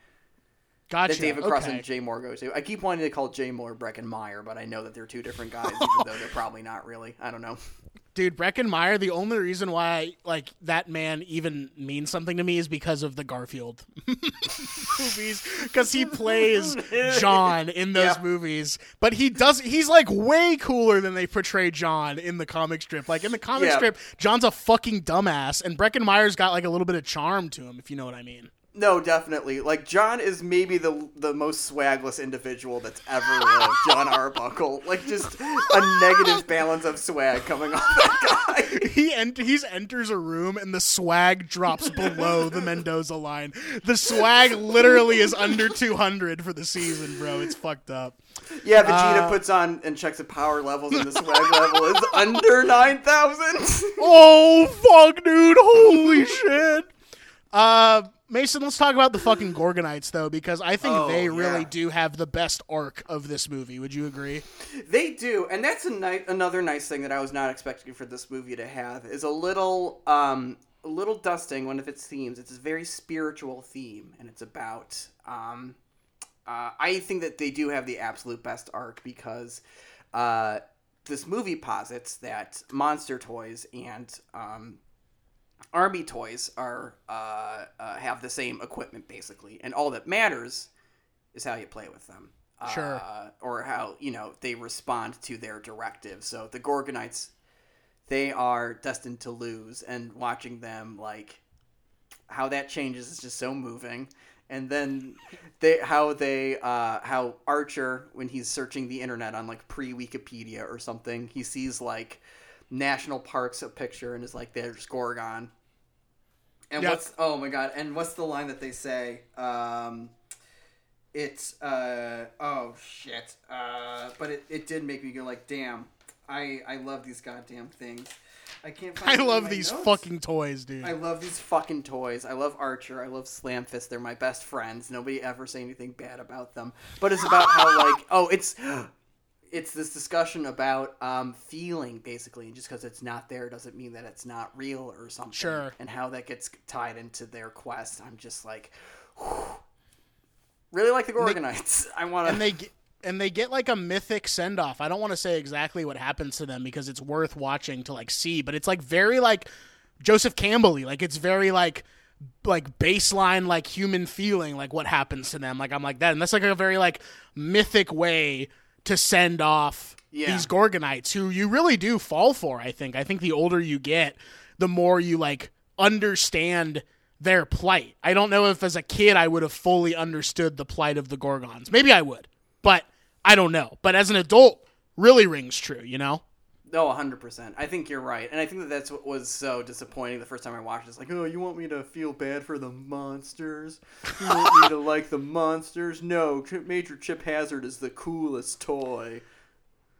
Gotcha. that David Cross okay. and Jay Mohr go to. I keep wanting to call Jay Mohr Breckin Meyer, but I know that they're two different guys, even though they're probably not really. I don't know. Dude, Breckin Meyer, the only reason why like that man even means something to me is because of the Garfield movies. Because he plays Jon in those Yeah. movies. But he does he's like way cooler than they portray Jon in the comic strip. Like in the comic Yeah. strip, Jon's a fucking dumbass, and Breckin Meyer's got like a little bit of charm to him, if you know what I mean. No, definitely. Like Jon is maybe the the most swagless individual that's ever lived. Jon Arbuckle, like just a negative balance of swag coming off that guy. He ent- he's enters a room and the swag drops below the Mendoza line. The swag literally is under 200 for the season, bro. It's fucked up. Yeah, Vegeta Uh, puts on and checks the power levels, and the swag level is under nine thousand. Oh fuck, dude! Holy shit. Uh, Mason, let's talk about the fucking Gorgonites though, because I think Oh, they really yeah. do have the best arc of this movie. Would you agree? They do, and that's a ni- another nice thing that I was not expecting for this movie to have is a little, um, a little dusting one of its themes. It's a very spiritual theme, and it's about. Um, uh, I think that they do have the absolute best arc because uh, this movie posits that monster toys and um, army toys are uh, uh, have the same equipment basically, and all that matters is how you play with them. Sure. Uh, or how you know they respond to their directives. So the Gorgonites, they are destined to lose, and watching them like how that changes is just so moving. And then they how they uh, how Archer when he's searching the internet on like pre Wikipedia or something, he sees like national parks a picture and is like there's Gorgon. And Yep. what's oh my god, and what's the line that they say? Um it's uh oh shit. Uh but it, it did make me go like damn. I I love these goddamn things. I can't I love these notes. fucking toys, dude. I love these fucking toys. I love Archer. I love Slamfist. They're my best friends. Nobody ever say anything bad about them. But it's about how like oh it's it's this discussion about um, feeling basically, and just because it's not there doesn't mean that it's not real or something. Sure. And how that gets tied into their quest. I'm just like, whew. really like the Gorgonites. I want to. and they get, and they get like a mythic send off. I don't want to say exactly what happens to them because it's worth watching to like see, but it's like very like Joseph Campbell like it's very like like baseline like human feeling like what happens to them. Like I'm like that, and that's like a very like mythic way to send off Yeah. these Gorgonites who you really do fall for. I think. I think the older you get, the more you like understand their plight. I don't know if as a kid I would have fully understood the plight of the Gorgons. Maybe I would, but I don't know. But as an adult, really rings true, you know? No, 100%. I think you're right. And I think that that's what was so disappointing the first time I watched it. It's like, oh, you want me to feel bad for the monsters? You want me to like the monsters? No, Major Chip Hazard is the coolest toy.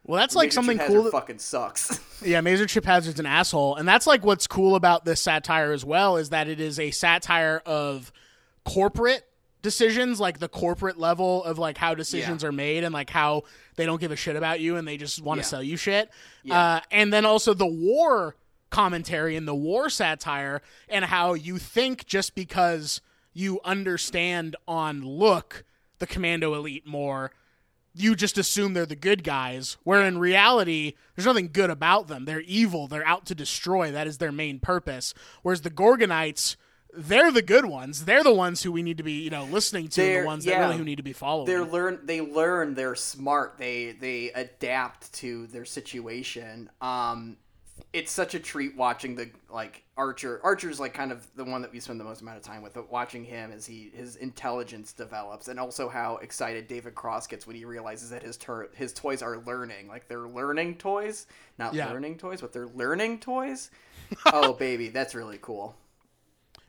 Well, that's like Major something Chip cool. Hazard that- fucking sucks. Yeah, Major Chip Hazard's an asshole, and that's like what's cool about this satire as well is that it is a satire of corporate decisions, like the corporate level of like how decisions are made and like how they don't give a shit about you and they just want to Yeah. sell you shit. Yeah. Uh, and then also the war commentary and the war satire and how you think just because you understand on look the commando elite more you just assume they're the good guys where in reality there's nothing good about them they're evil they're out to destroy that is their main purpose whereas the gorgonites they're the good ones they're the ones who we need to be you know listening to They're- the ones that really who need to be following They're learn. They learn. They're smart. They they adapt to their situation. Um, it's such a treat watching the like Archer. Archer's like kind of the one that we spend the most amount of time with. But watching him as he his intelligence develops, and also how excited David Cross gets when he realizes that his tur- his toys are learning. Like they're learning toys, not Yeah. learning toys, but they're learning toys. oh baby, that's really cool.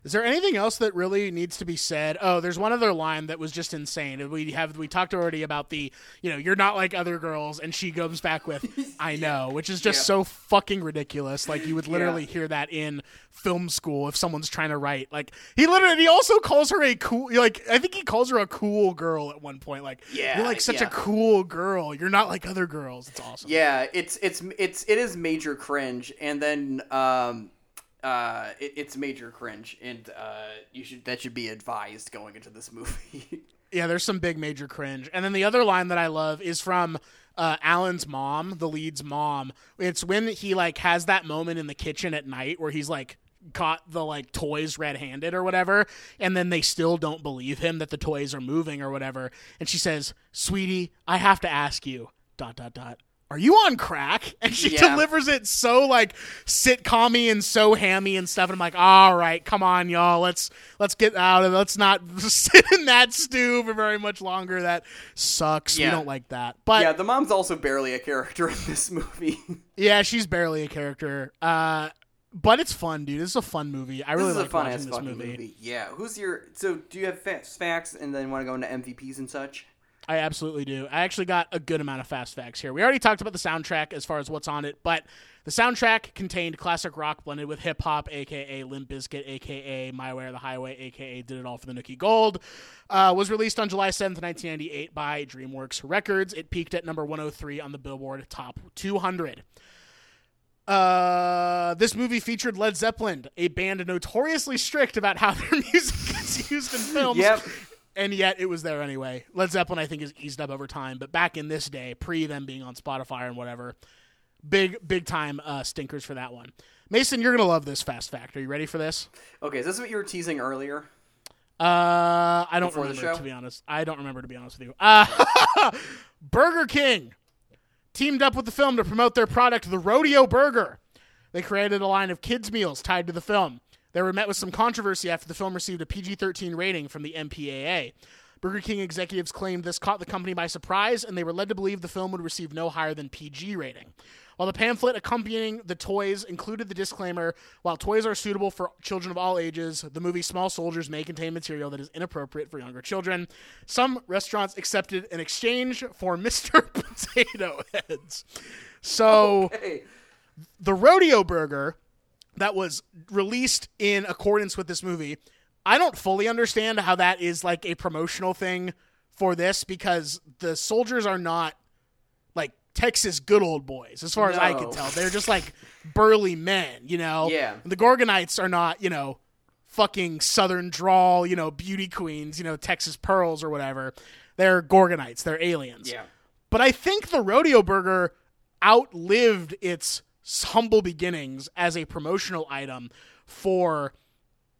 Is there anything else that really needs to be said? Oh, there's one other line that was just insane. We have we talked already about the, you know, you're not like other girls, and she goes back with, "I know," which is just Yeah. so fucking ridiculous. Like you would literally Yeah. hear that in film school if someone's trying to write. Like he literally, he also calls her a cool, like I think he calls her a cool girl at one point. Like Yeah, you're like such a cool girl. You're not like other girls. It's awesome. Yeah, it's it's it's it is major cringe, and then um, uh, it, it's major cringe, and uh, you should that should be advised going into this movie. Yeah, there's some big major cringe. And then the other line that I love is from uh, Alan's mom, the lead's mom. It's when he like has that moment in the kitchen at night where he's like caught the like toys red-handed or whatever and then they still don't believe him that the toys are moving or whatever and she says sweetie i have to ask you dot dot dot are you on crack and she Yeah. delivers it so like sitcom and so hammy and stuff and i'm like all right come on y'all let's let's get out of let's not sit in that stew for very much longer that sucks we don't like that but yeah, the mom's also barely a character in this movie. yeah, she's barely a character. Uh, but it's fun, dude. This is a fun movie. I really this is like a fun watching this movie. movie. Yeah, who's your? So do you have facts and then want to go into MVPs and such? I absolutely do. I actually got a good amount of fast facts here. We already talked about the soundtrack as far as what's on it, but the soundtrack contained classic rock blended with hip hop, aka Limp Bizkit, aka My Way or the Highway, aka Did It All for the Nookie Gold. Uh, was released on July 7th, 1998 by DreamWorks Records. It peaked at number 103 on the Billboard Top 200. Uh, this movie featured Led Zeppelin, a band notoriously strict about how their music is used in films. Yep. And yet it was there anyway. Led Zeppelin, I think, is eased up over time, but back in this day, pre them being on Spotify and whatever, big, big time uh, stinkers for that one. Mason, you're gonna love this fast fact. Are you ready for this? Okay, is this what you were teasing earlier? Uh, I don't Before remember to be honest. I don't remember to be honest with you. Uh, Burger King teamed up with the film to promote their product, the Rodeo Burger. They created a line of kids meals tied to the film. They were met with some controversy after the film received a PG-13 rating from the MPAA. Burger King executives claimed this caught the company by surprise, and they were led to believe the film would receive no higher than PG rating. While the pamphlet accompanying the toys included the disclaimer, while toys are suitable for children of all ages, the movie Small Soldiers may contain material that is inappropriate for younger children. Some restaurants accepted an exchange for Mr. Potato Heads. So Hey, the rodeo burger that was released in accordance with this movie i don't fully understand how that is like a promotional thing for this because the soldiers are not like texas good old boys as far as i No. can tell they're just like burly men you know Yeah. the gorgonites are not you know fucking southern drawl you know beauty queens you know texas pearls or whatever they're gorgonites they're aliens yeah. but I think the rodeo burger outlived its humble beginnings as a promotional item for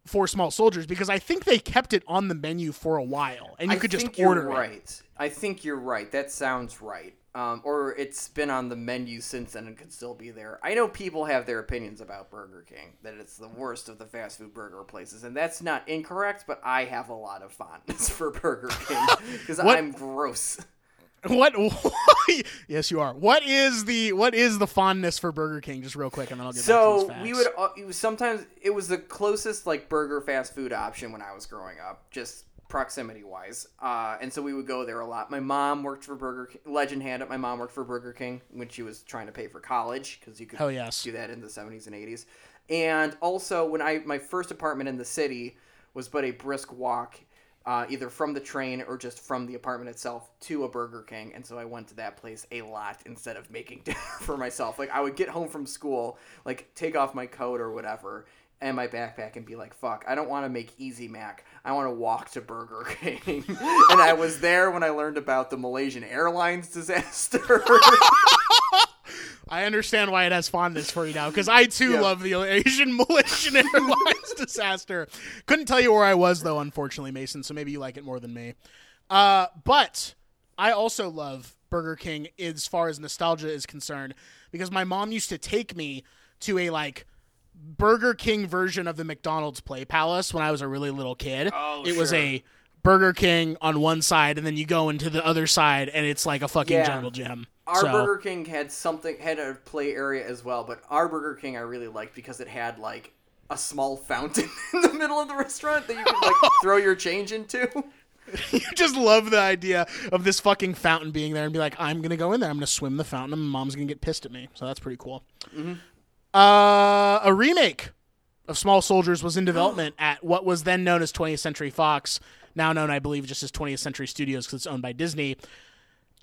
for small soldiers because I think they kept it on the menu for a while and you I could just think you're order it. right. I think you're right. That sounds right. Um, or it's been on the menu since then and could still be there. I know people have their opinions about Burger King, that it's the worst of the fast food burger places, and that's not incorrect. But I have a lot of fondness for Burger King because I'm gross. What Yes, you are. What is the what is the fondness for Burger King just real quick and then I'll get back to So these facts. we would uh, it was sometimes it was the closest like burger fast food option when I was growing up, just proximity wise. Uh, and so we would go there a lot. My mom worked for Burger King. Legend Hand it. My mom worked for Burger King when she was trying to pay for college because you could Hell yes. do that in the seventies and eighties. And also when I my first apartment in the city was but a brisk walk uh, either from the train or just from the apartment itself to a Burger King, and so I went to that place a lot instead of making dinner for myself. Like I would get home from school, like take off my coat or whatever. And my backpack and be like, fuck, I don't want to make Easy Mac. I want to walk to Burger King. and I was there when I learned about the Malaysian Airlines disaster. I understand why it has fondness for you now because I too Yeah. love the Asian Malaysian Airlines disaster. Couldn't tell you where I was though, unfortunately, Mason. So maybe you like it more than me. Uh, but I also love Burger King as far as nostalgia is concerned because my mom used to take me to a like Burger King version of the McDonald's Play Palace when I was a really little kid. Oh, it was a Burger King on one side, and then you go into the other side, and it's like a fucking Yeah. jungle gym. Our So- Burger King had something had a play area as well, but our Burger King I really liked because it had like a small fountain in the middle of the restaurant that you could like throw your change into. you just love the idea of this fucking fountain being there and be like, I'm gonna go in there, I'm gonna swim the fountain, and mom's gonna get pissed at me. So that's pretty cool. Uh, a remake of Small Soldiers was in development at what was then known as 20th Century Fox, now known, I believe, just as 20th Century Studios because it's owned by Disney,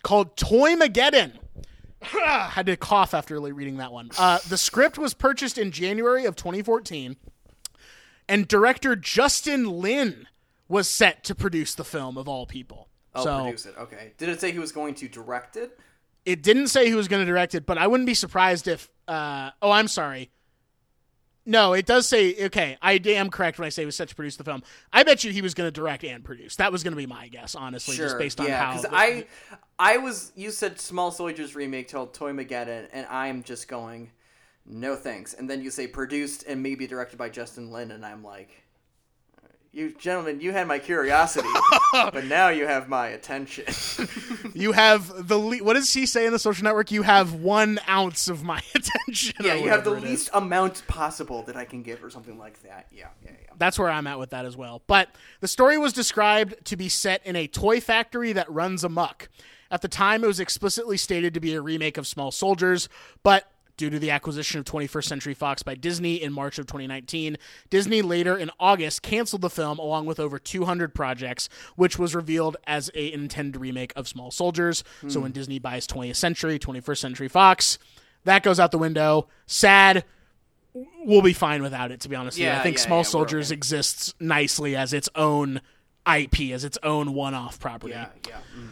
called Toy Mageddon. Had to cough after reading that one. Uh, the script was purchased in January of 2014, and director Justin Lin was set to produce the film of all people. Oh, so produce it. Okay. Did it say he was going to direct it? it didn't say who was going to direct it, but I wouldn't be surprised if. Uh, oh, I'm sorry. No, it does say. Okay, I am correct when I say he was set to produce the film. I bet you he was going to direct and produce. That was going to be my guess, honestly, just based on yeah, how. because I, I was you said Small Soldiers remake called Toy Mageddon, and I'm just going, no thanks. And then you say produced and maybe directed by Justin Lin, and I'm like, you gentlemen, you had my curiosity, but now you have my attention. you have the le- what does he say in the social network? You have one ounce of my attention. yeah, you have the it is. least amount possible that I can give, or something like that. Yeah, yeah, yeah. That's where I'm at with that as well. But the story was described to be set in a toy factory that runs amok. At the time, it was explicitly stated to be a remake of Small Soldiers, but due to the acquisition of 21st Century Fox by Disney in March of 2019, Disney later in August canceled the film along with over 200 projects, which was revealed as a intended remake of Small Soldiers. So when Disney buys 20th Century, 21st Century Fox, that goes out the window. Sad we'll be fine without it to be honest with you. Yeah, I think yeah, Small yeah, Soldiers okay. exists nicely as its own IP, as its own one-off property. Yeah, yeah. Mm.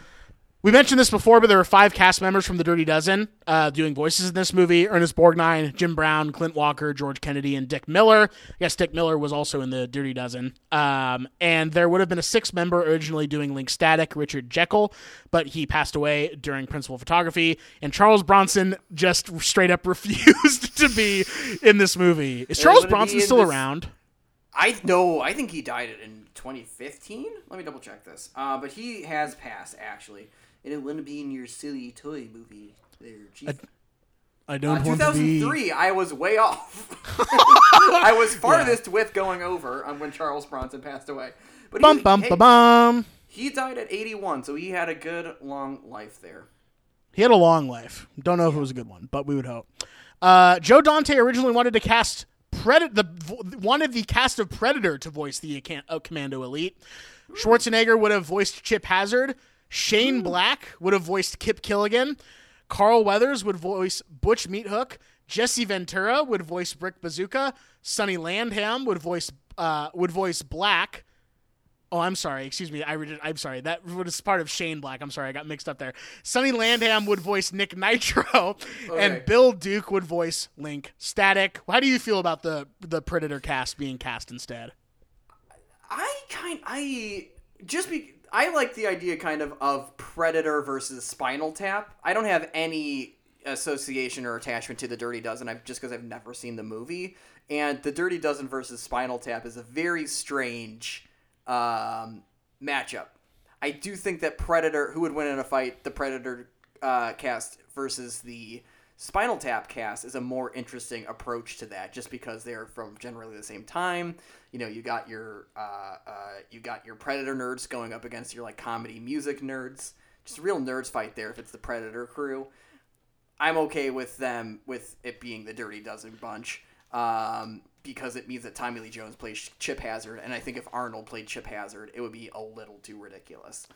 We mentioned this before, but there were five cast members from The Dirty Dozen uh, doing voices in this movie: Ernest Borgnine, Jim Brown, Clint Walker, George Kennedy, and Dick Miller. Yes, Dick Miller was also in The Dirty Dozen. Um, and there would have been a sixth member originally doing Link Static, Richard Jaeckel, but he passed away during principal photography. And Charles Bronson just straight up refused to be in this movie. Is Charles Bronson still this- around? I know. I think he died in 2015. Let me double check this. Uh, but he has passed actually, and it wouldn't be in your silly toy movie. There, Chief. I Uh, don't want to be. 2003. I was way off. I was farthest with going over um, when Charles Bronson passed away. But Bum he, bum hey, bum. he died at 81, so he had a good long life there. He had a long life. Don't know if it was a good one, but we would hope. Uh, Joe Dante originally wanted to cast Predator, the vo- wanted the cast of Predator to voice the uh, Commando Elite. Schwarzenegger would have voiced Chip Hazard. Shane Black would have voiced Kip Killagan. Carl Weathers would voice Butch Meathook. Jesse Ventura would voice Brick Bazooka. Sonny Landham would voice uh, would voice Black. Oh, I'm sorry. Excuse me. I read it. I'm sorry. That was part of Shane Black. I'm sorry. I got mixed up there. Sonny Landham would voice Nick Nitro, Okay. and Bill Duke would voice Link Static. How do you feel about the the Predator cast being cast instead? I kind I just be I like the idea kind of of Predator versus Spinal Tap. I don't have any association or attachment to the Dirty Dozen. I've just because I've never seen the movie. And the Dirty Dozen versus Spinal Tap is a very strange um, matchup. I do think that Predator, who would win in a fight, the Predator uh, cast versus the Spinal Tap cast, is a more interesting approach to that, just because they're from generally the same time. You know, you got your uh, uh, you got your Predator nerds going up against your like comedy music nerds. Just a real nerds fight there if it's the Predator crew. I'm okay with them with it being the Dirty Dozen bunch. um, because it means that Tommy Lee Jones plays Chip Hazard, and I think if Arnold played Chip Hazard, it would be a little too ridiculous.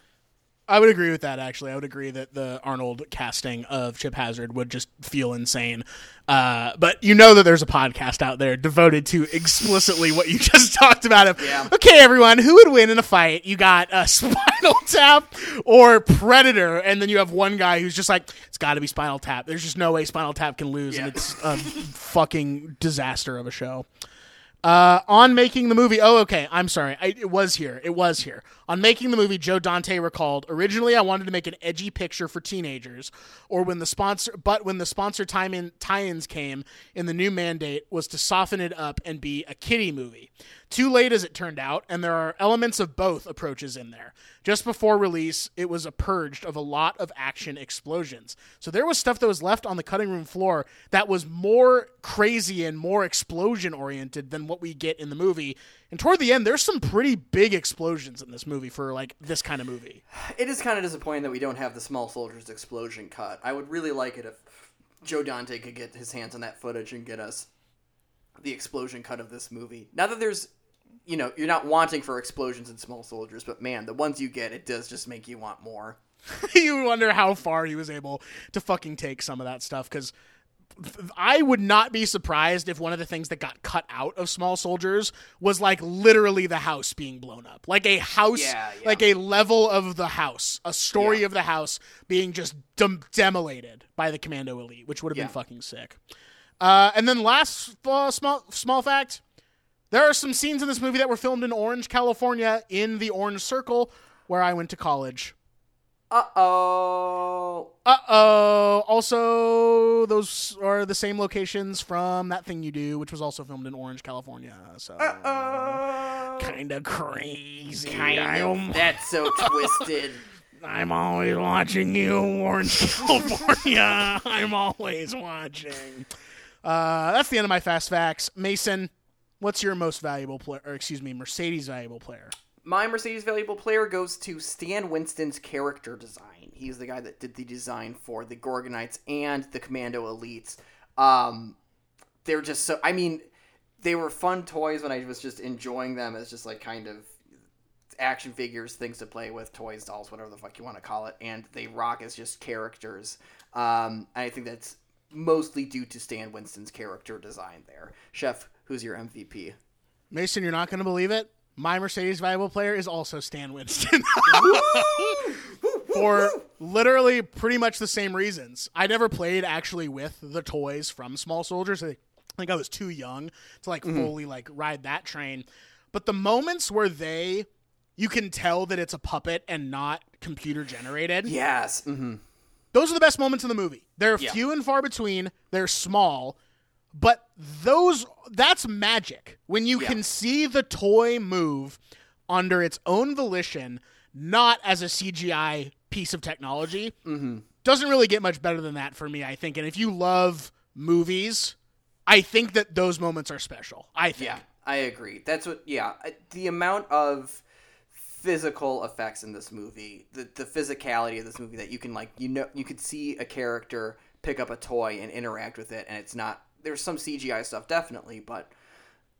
I would agree with that. Actually, I would agree that the Arnold casting of Chip Hazard would just feel insane. Uh, but you know that there's a podcast out there devoted to explicitly what you just talked about. Of Yeah. okay, everyone, who would win in a fight? You got a Spinal Tap or Predator, and then you have one guy who's just like, it's got to be Spinal Tap. There's just no way Spinal Tap can lose, and it's a fucking disaster of a show. Uh, on making the movie, oh, okay, I'm sorry. I, it was here. It was here. On making the movie, Joe Dante recalled, originally I wanted to make an edgy picture for teenagers, or when the sponsor, but when the sponsor tie-in, tie-ins came in the new mandate was to soften it up and be a kiddie movie. Too late as it turned out, and there are elements of both approaches in there. Just before release, it was purged of a lot of action explosions. So there was stuff that was left on the cutting room floor that was more crazy and more explosion oriented than what we get in the movie. And toward the end, there's some pretty big explosions in this movie for like this kind of movie. It is kind of disappointing that we don't have the Small Soldiers explosion cut. I would really like it if Joe Dante could get his hands on that footage and get us the explosion cut of this movie. Now that there's, you know, you're not wanting for explosions in Small Soldiers, but man, the ones you get, it does just make you want more. you wonder how far he was able to fucking take some of that stuff because I would not be surprised if one of the things that got cut out of Small Soldiers was like literally the house being blown up, like a house, Yeah, yeah. like a level of the house, a story Yeah. of the house being just dem- demolated by the Commando Elite, which would have been fucking sick. Uh, and then last uh, small small fact. There are some scenes in this movie that were filmed in Orange, California, in the Orange Circle, where I went to college. Uh oh. Uh oh. Also, those are the same locations from that thing you do, which was also filmed in Orange, California. So Uh kind of crazy. Kind of. That's so twisted. I'm always watching you, Orange, California. I'm always watching. Uh, that's the end of my fast facts. Mason, what's your most valuable player? Or excuse me, Mercedes valuable player? My Mercedes valuable player goes to Stan Winston's character design. He's the guy that did the design for the Gorgonites and the Commando Elites. Um, they're just so. I mean, they were fun toys when I was just enjoying them as just like kind of action figures, things to play with, toys, dolls, whatever the fuck you want to call it. And they rock as just characters. Um, I think that's mostly due to Stan Winston's character design there. Chef, who's your MVP? Mason, you're not going to believe it. My Mercedes valuable player is also Stan Winston. For literally pretty much the same reasons. I never played actually with the toys from Small Soldiers. I think I was too young to like fully like ride that train. But the moments where they you can tell that it's a puppet and not computer generated. Yes. hmm Those are the best moments in the movie. They're Yeah. few and far between. They're small, but those that's magic. When you Yeah. can see the toy move under its own volition, not as a CGI piece of technology, Mm-hmm. doesn't really get much better than that for me, I think. And if you love movies, I think that those moments are special. I think. Yeah, I agree. That's what. Yeah, the amount of physical effects in this movie, the the physicality of this movie that you can like, you know, you could see a character pick up a toy and interact with it, and it's not. There's some CGI stuff definitely, but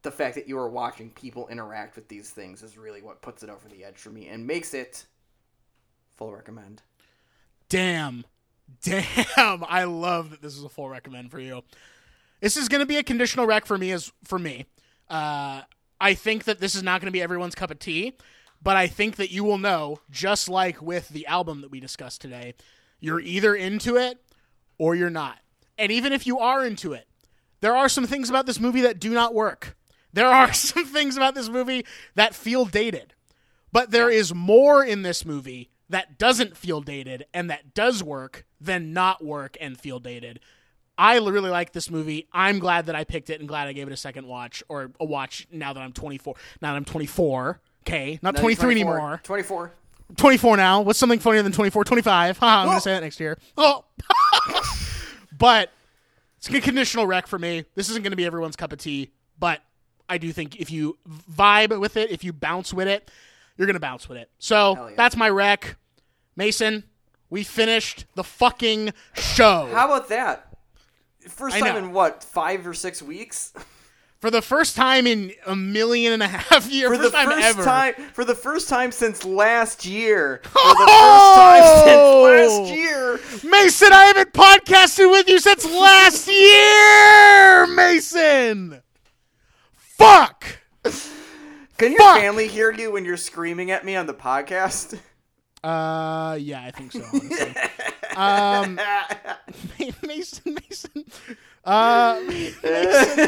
the fact that you are watching people interact with these things is really what puts it over the edge for me and makes it full recommend. Damn. Damn. I love that this is a full recommend for you. This is going to be a conditional rec for me as for me. Uh, I think that this is not going to be everyone's cup of tea, but I think that you will know, just like with the album that we discussed today, you're either into it or you're not. And even if you are into it, there are some things about this movie that do not work. There are some things about this movie that feel dated. But there is more in this movie that doesn't feel dated and that does work than not work and feel dated. I really like this movie. I'm glad that I picked it and glad I gave it a second watch or a watch now that I'm 24. Now that I'm 24. Okay, not 23 anymore. 24. 24 now. What's something funnier than 24? 25. Haha, I'm going to say that next year. Oh. but it's a conditional rec for me. This isn't going to be everyone's cup of tea, but I do think if you vibe with it, if you bounce with it, you're going to bounce with it. So yeah. that's my rec. Mason, we finished the fucking show. How about that? First I time know. in what five or six weeks? for the first time in a million and a half years, For the first time first ever. time, for the first time since last year. For the first time since last year. Mason, I haven't podcasted with you since last year, Mason. Fuck. Can your Fuck! family hear you when you're screaming at me on the podcast? Uh, yeah, I think so. Honestly. um, Mason, Mason. Uh,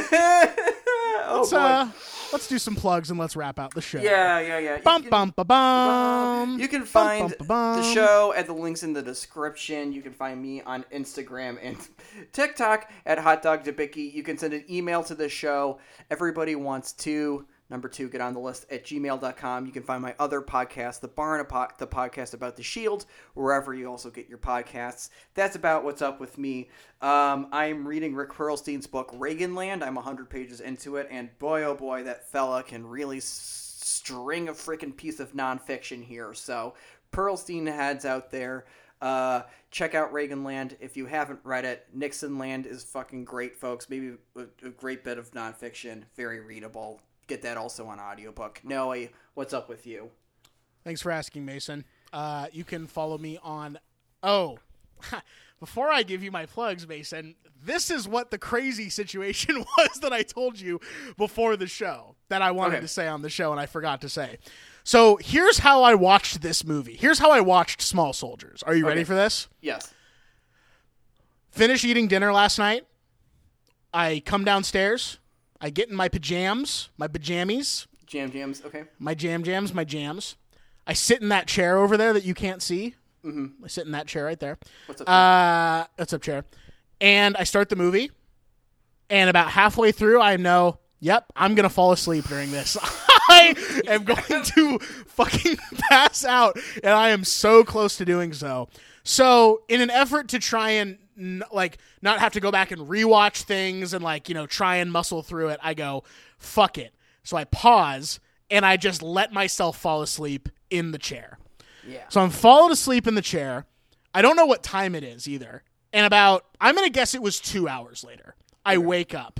oh let's boy. uh, let's do some plugs and let's wrap out the show. yeah, yeah, yeah. You Bum can- bum ba bum. You can find bum, ba, bum. the show at the links in the description. You can find me on Instagram and TikTok at Hot Dog Debicki. You can send an email to the show. Everybody wants to. Number two, get on the list at gmail.com. You can find my other podcast, The Barn, the podcast about the Shield, wherever you also get your podcasts. That's about what's up with me. Um, I'm reading Rick Perlstein's book, Reaganland. I'm 100 pages into it, and boy, oh boy, that fella can really string a freaking piece of nonfiction here. So, Perlstein heads out there. Uh, check out Reaganland if you haven't read it. Nixonland is fucking great, folks. Maybe a, a great bit of nonfiction, very readable. Get that also on audiobook. Noah, what's up with you? Thanks for asking, Mason. Uh, you can follow me on. Oh, before I give you my plugs, Mason, this is what the crazy situation was that I told you before the show that I wanted Okay. to say on the show and I forgot to say. So here's how I watched this movie. Here's how I watched Small Soldiers. Are you ready for this? Yes. Finish eating dinner last night. I come downstairs. I get in my pajamas, my pajamies, Jam Jams, okay. my jam jams, my jams. I sit in that chair over there that you can't see. Mm-hmm. I sit in that chair right there. What's up? Uh, what's up, chair? And I start the movie, and about halfway through, I know, yep, I'm gonna fall asleep during this. I am going to fucking pass out, and I am so close to doing so. So, in an effort to try and n- like not have to go back and rewatch things and like you know try and muscle through it, I go, fuck it. So I pause and I just let myself fall asleep in the chair. yeah. So I'm falling asleep in the chair. I don't know what time it is either. And about, I'm going to guess it was two hours later. I wake up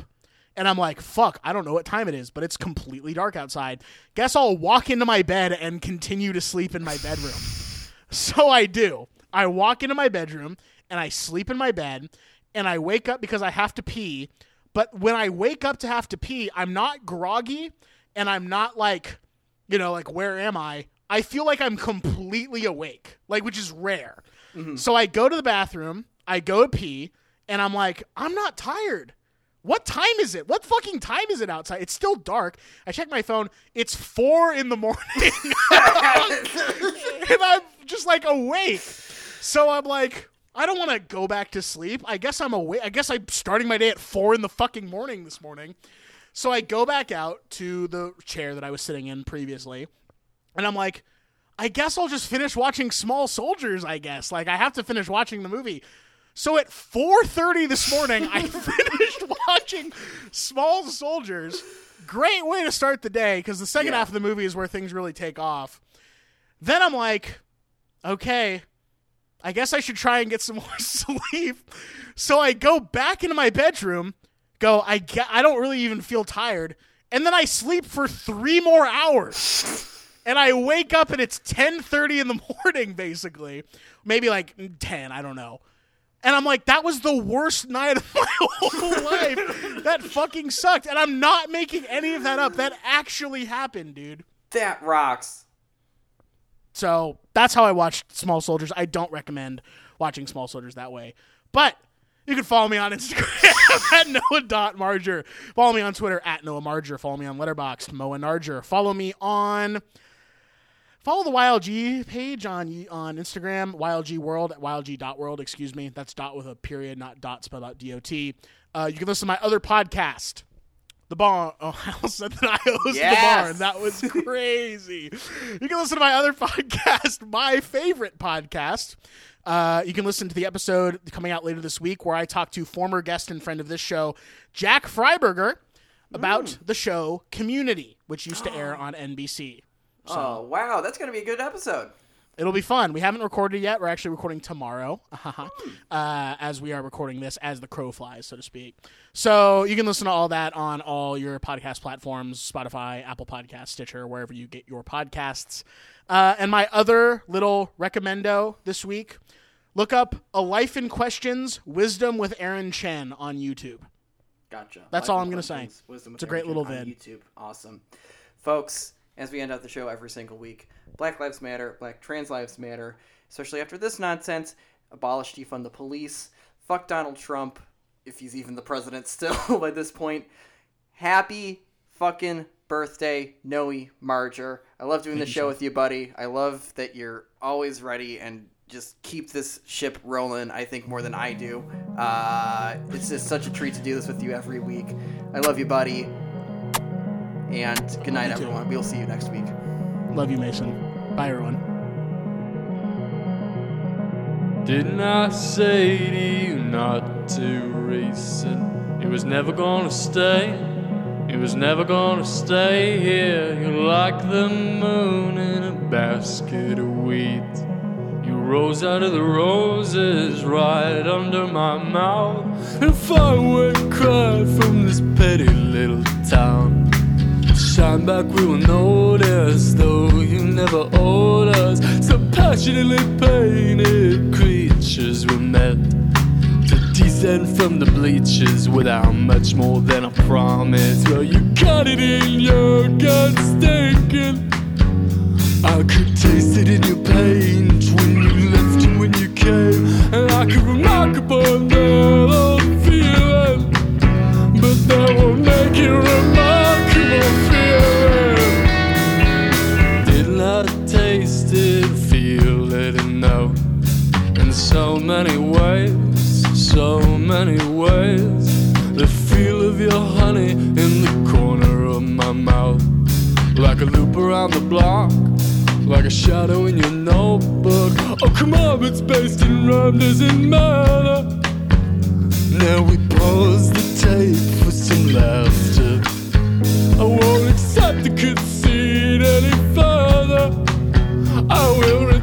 and I'm like, fuck, I don't know what time it is, but it's completely dark outside. Guess I'll walk into my bed and continue to sleep in my bedroom. So I do. I walk into my bedroom and I sleep in my bed and I wake up because I have to pee. But when I wake up to have to pee, I'm not groggy and I'm not like, you know, like, where am I? I feel like I'm completely awake, like, which is rare. Mm-hmm. So I go to the bathroom, I go to pee, and I'm like, I'm not tired. What time is it? What fucking time is it outside? It's still dark. I check my phone. It's four in the morning. and I'm just like awake. So I'm like, I don't want to go back to sleep. I guess I'm awake. I guess I'm starting my day at four in the fucking morning this morning. So I go back out to the chair that I was sitting in previously, and I'm like, I guess I'll just finish watching Small Soldiers. I guess like I have to finish watching the movie. So at 4:30 this morning, I finished watching Small Soldiers. Great way to start the day because the second Yeah. half of the movie is where things really take off. Then I'm like, okay, I guess I should try and get some more sleep. So I go back into my bedroom, go, I get, I don't really even feel tired, and then I sleep for three more hours. And I wake up and it's 10:30 in the morning basically. Maybe like 10, I don't know. And I'm like, that was the worst night of my whole life. That fucking sucked. And I'm not making any of that up. That actually happened, dude. That rocks. So that's how I watched Small Soldiers. I don't recommend watching Small Soldiers that way. But you can follow me on Instagram at Noah.Marger. Follow me on Twitter at Noah Marger. Follow me on Letterboxd, Moa Narger. Follow me on follow the YLG page on on Instagram, YLG World at YLG.world, excuse me. That's dot with a period, not dot spelled out D O T. Uh, you can listen to my other podcast. The barn. Oh, I almost said that I host Yes. the barn. That was crazy. you can listen to my other podcast, my favorite podcast. Uh, you can listen to the episode coming out later this week where I talk to former guest and friend of this show, Jack Freiberger, about the show Community, which used to air on NBC. oh wow, that's gonna be a good episode. It'll be fun. We haven't recorded yet. We're actually recording tomorrow, uh, as we are recording this as the crow flies, so to speak. So you can listen to all that on all your podcast platforms: Spotify, Apple Podcasts, Stitcher, wherever you get your podcasts. Uh, and my other little recommendo this week: look up "A Life in Questions: Wisdom with Aaron Chen" on YouTube. Gotcha. That's Life all I'm gonna say. Questions, Wisdom It's a great Aaron little vid. YouTube. Awesome. Folks, as we end out the show every single week, Black Lives Matter, Black Trans Lives Matter, especially after this nonsense, abolish defund the police, fuck Donald Trump, if he's even the president still by this point. Happy fucking birthday, Noah Marger. I love doing the show with you, buddy. I love that you're always ready and just keep this ship rolling, I think, more than I do. Uh, it's just such a treat to do this with you every week. I love you, buddy. And good night, everyone. We'll see you next week. Love you, Mason. Bye, everyone. Didn't I say to you not to race it? It was never gonna stay. It was never gonna stay here. You're like the moon in a basket of wheat. You rose out of the roses right under my mouth. And if I would cry from this petty little town, shine back we will notice, though you never owed us. So passionately painted creatures were meant to descend from the bleachers without much more than a promise. Well, you got it in your gut stinking. I could taste it in your paint when you left and when you came, and I could remark upon that old feeling. But that won't make it remarkable so many ways, so many ways. The feel of your honey in the corner of my mouth. Like a loop around the block, like a shadow in your notebook. Oh, come on, it's based in rhyme, doesn't matter. Now we pause the tape for some laughter. I won't accept the conceit any further. I will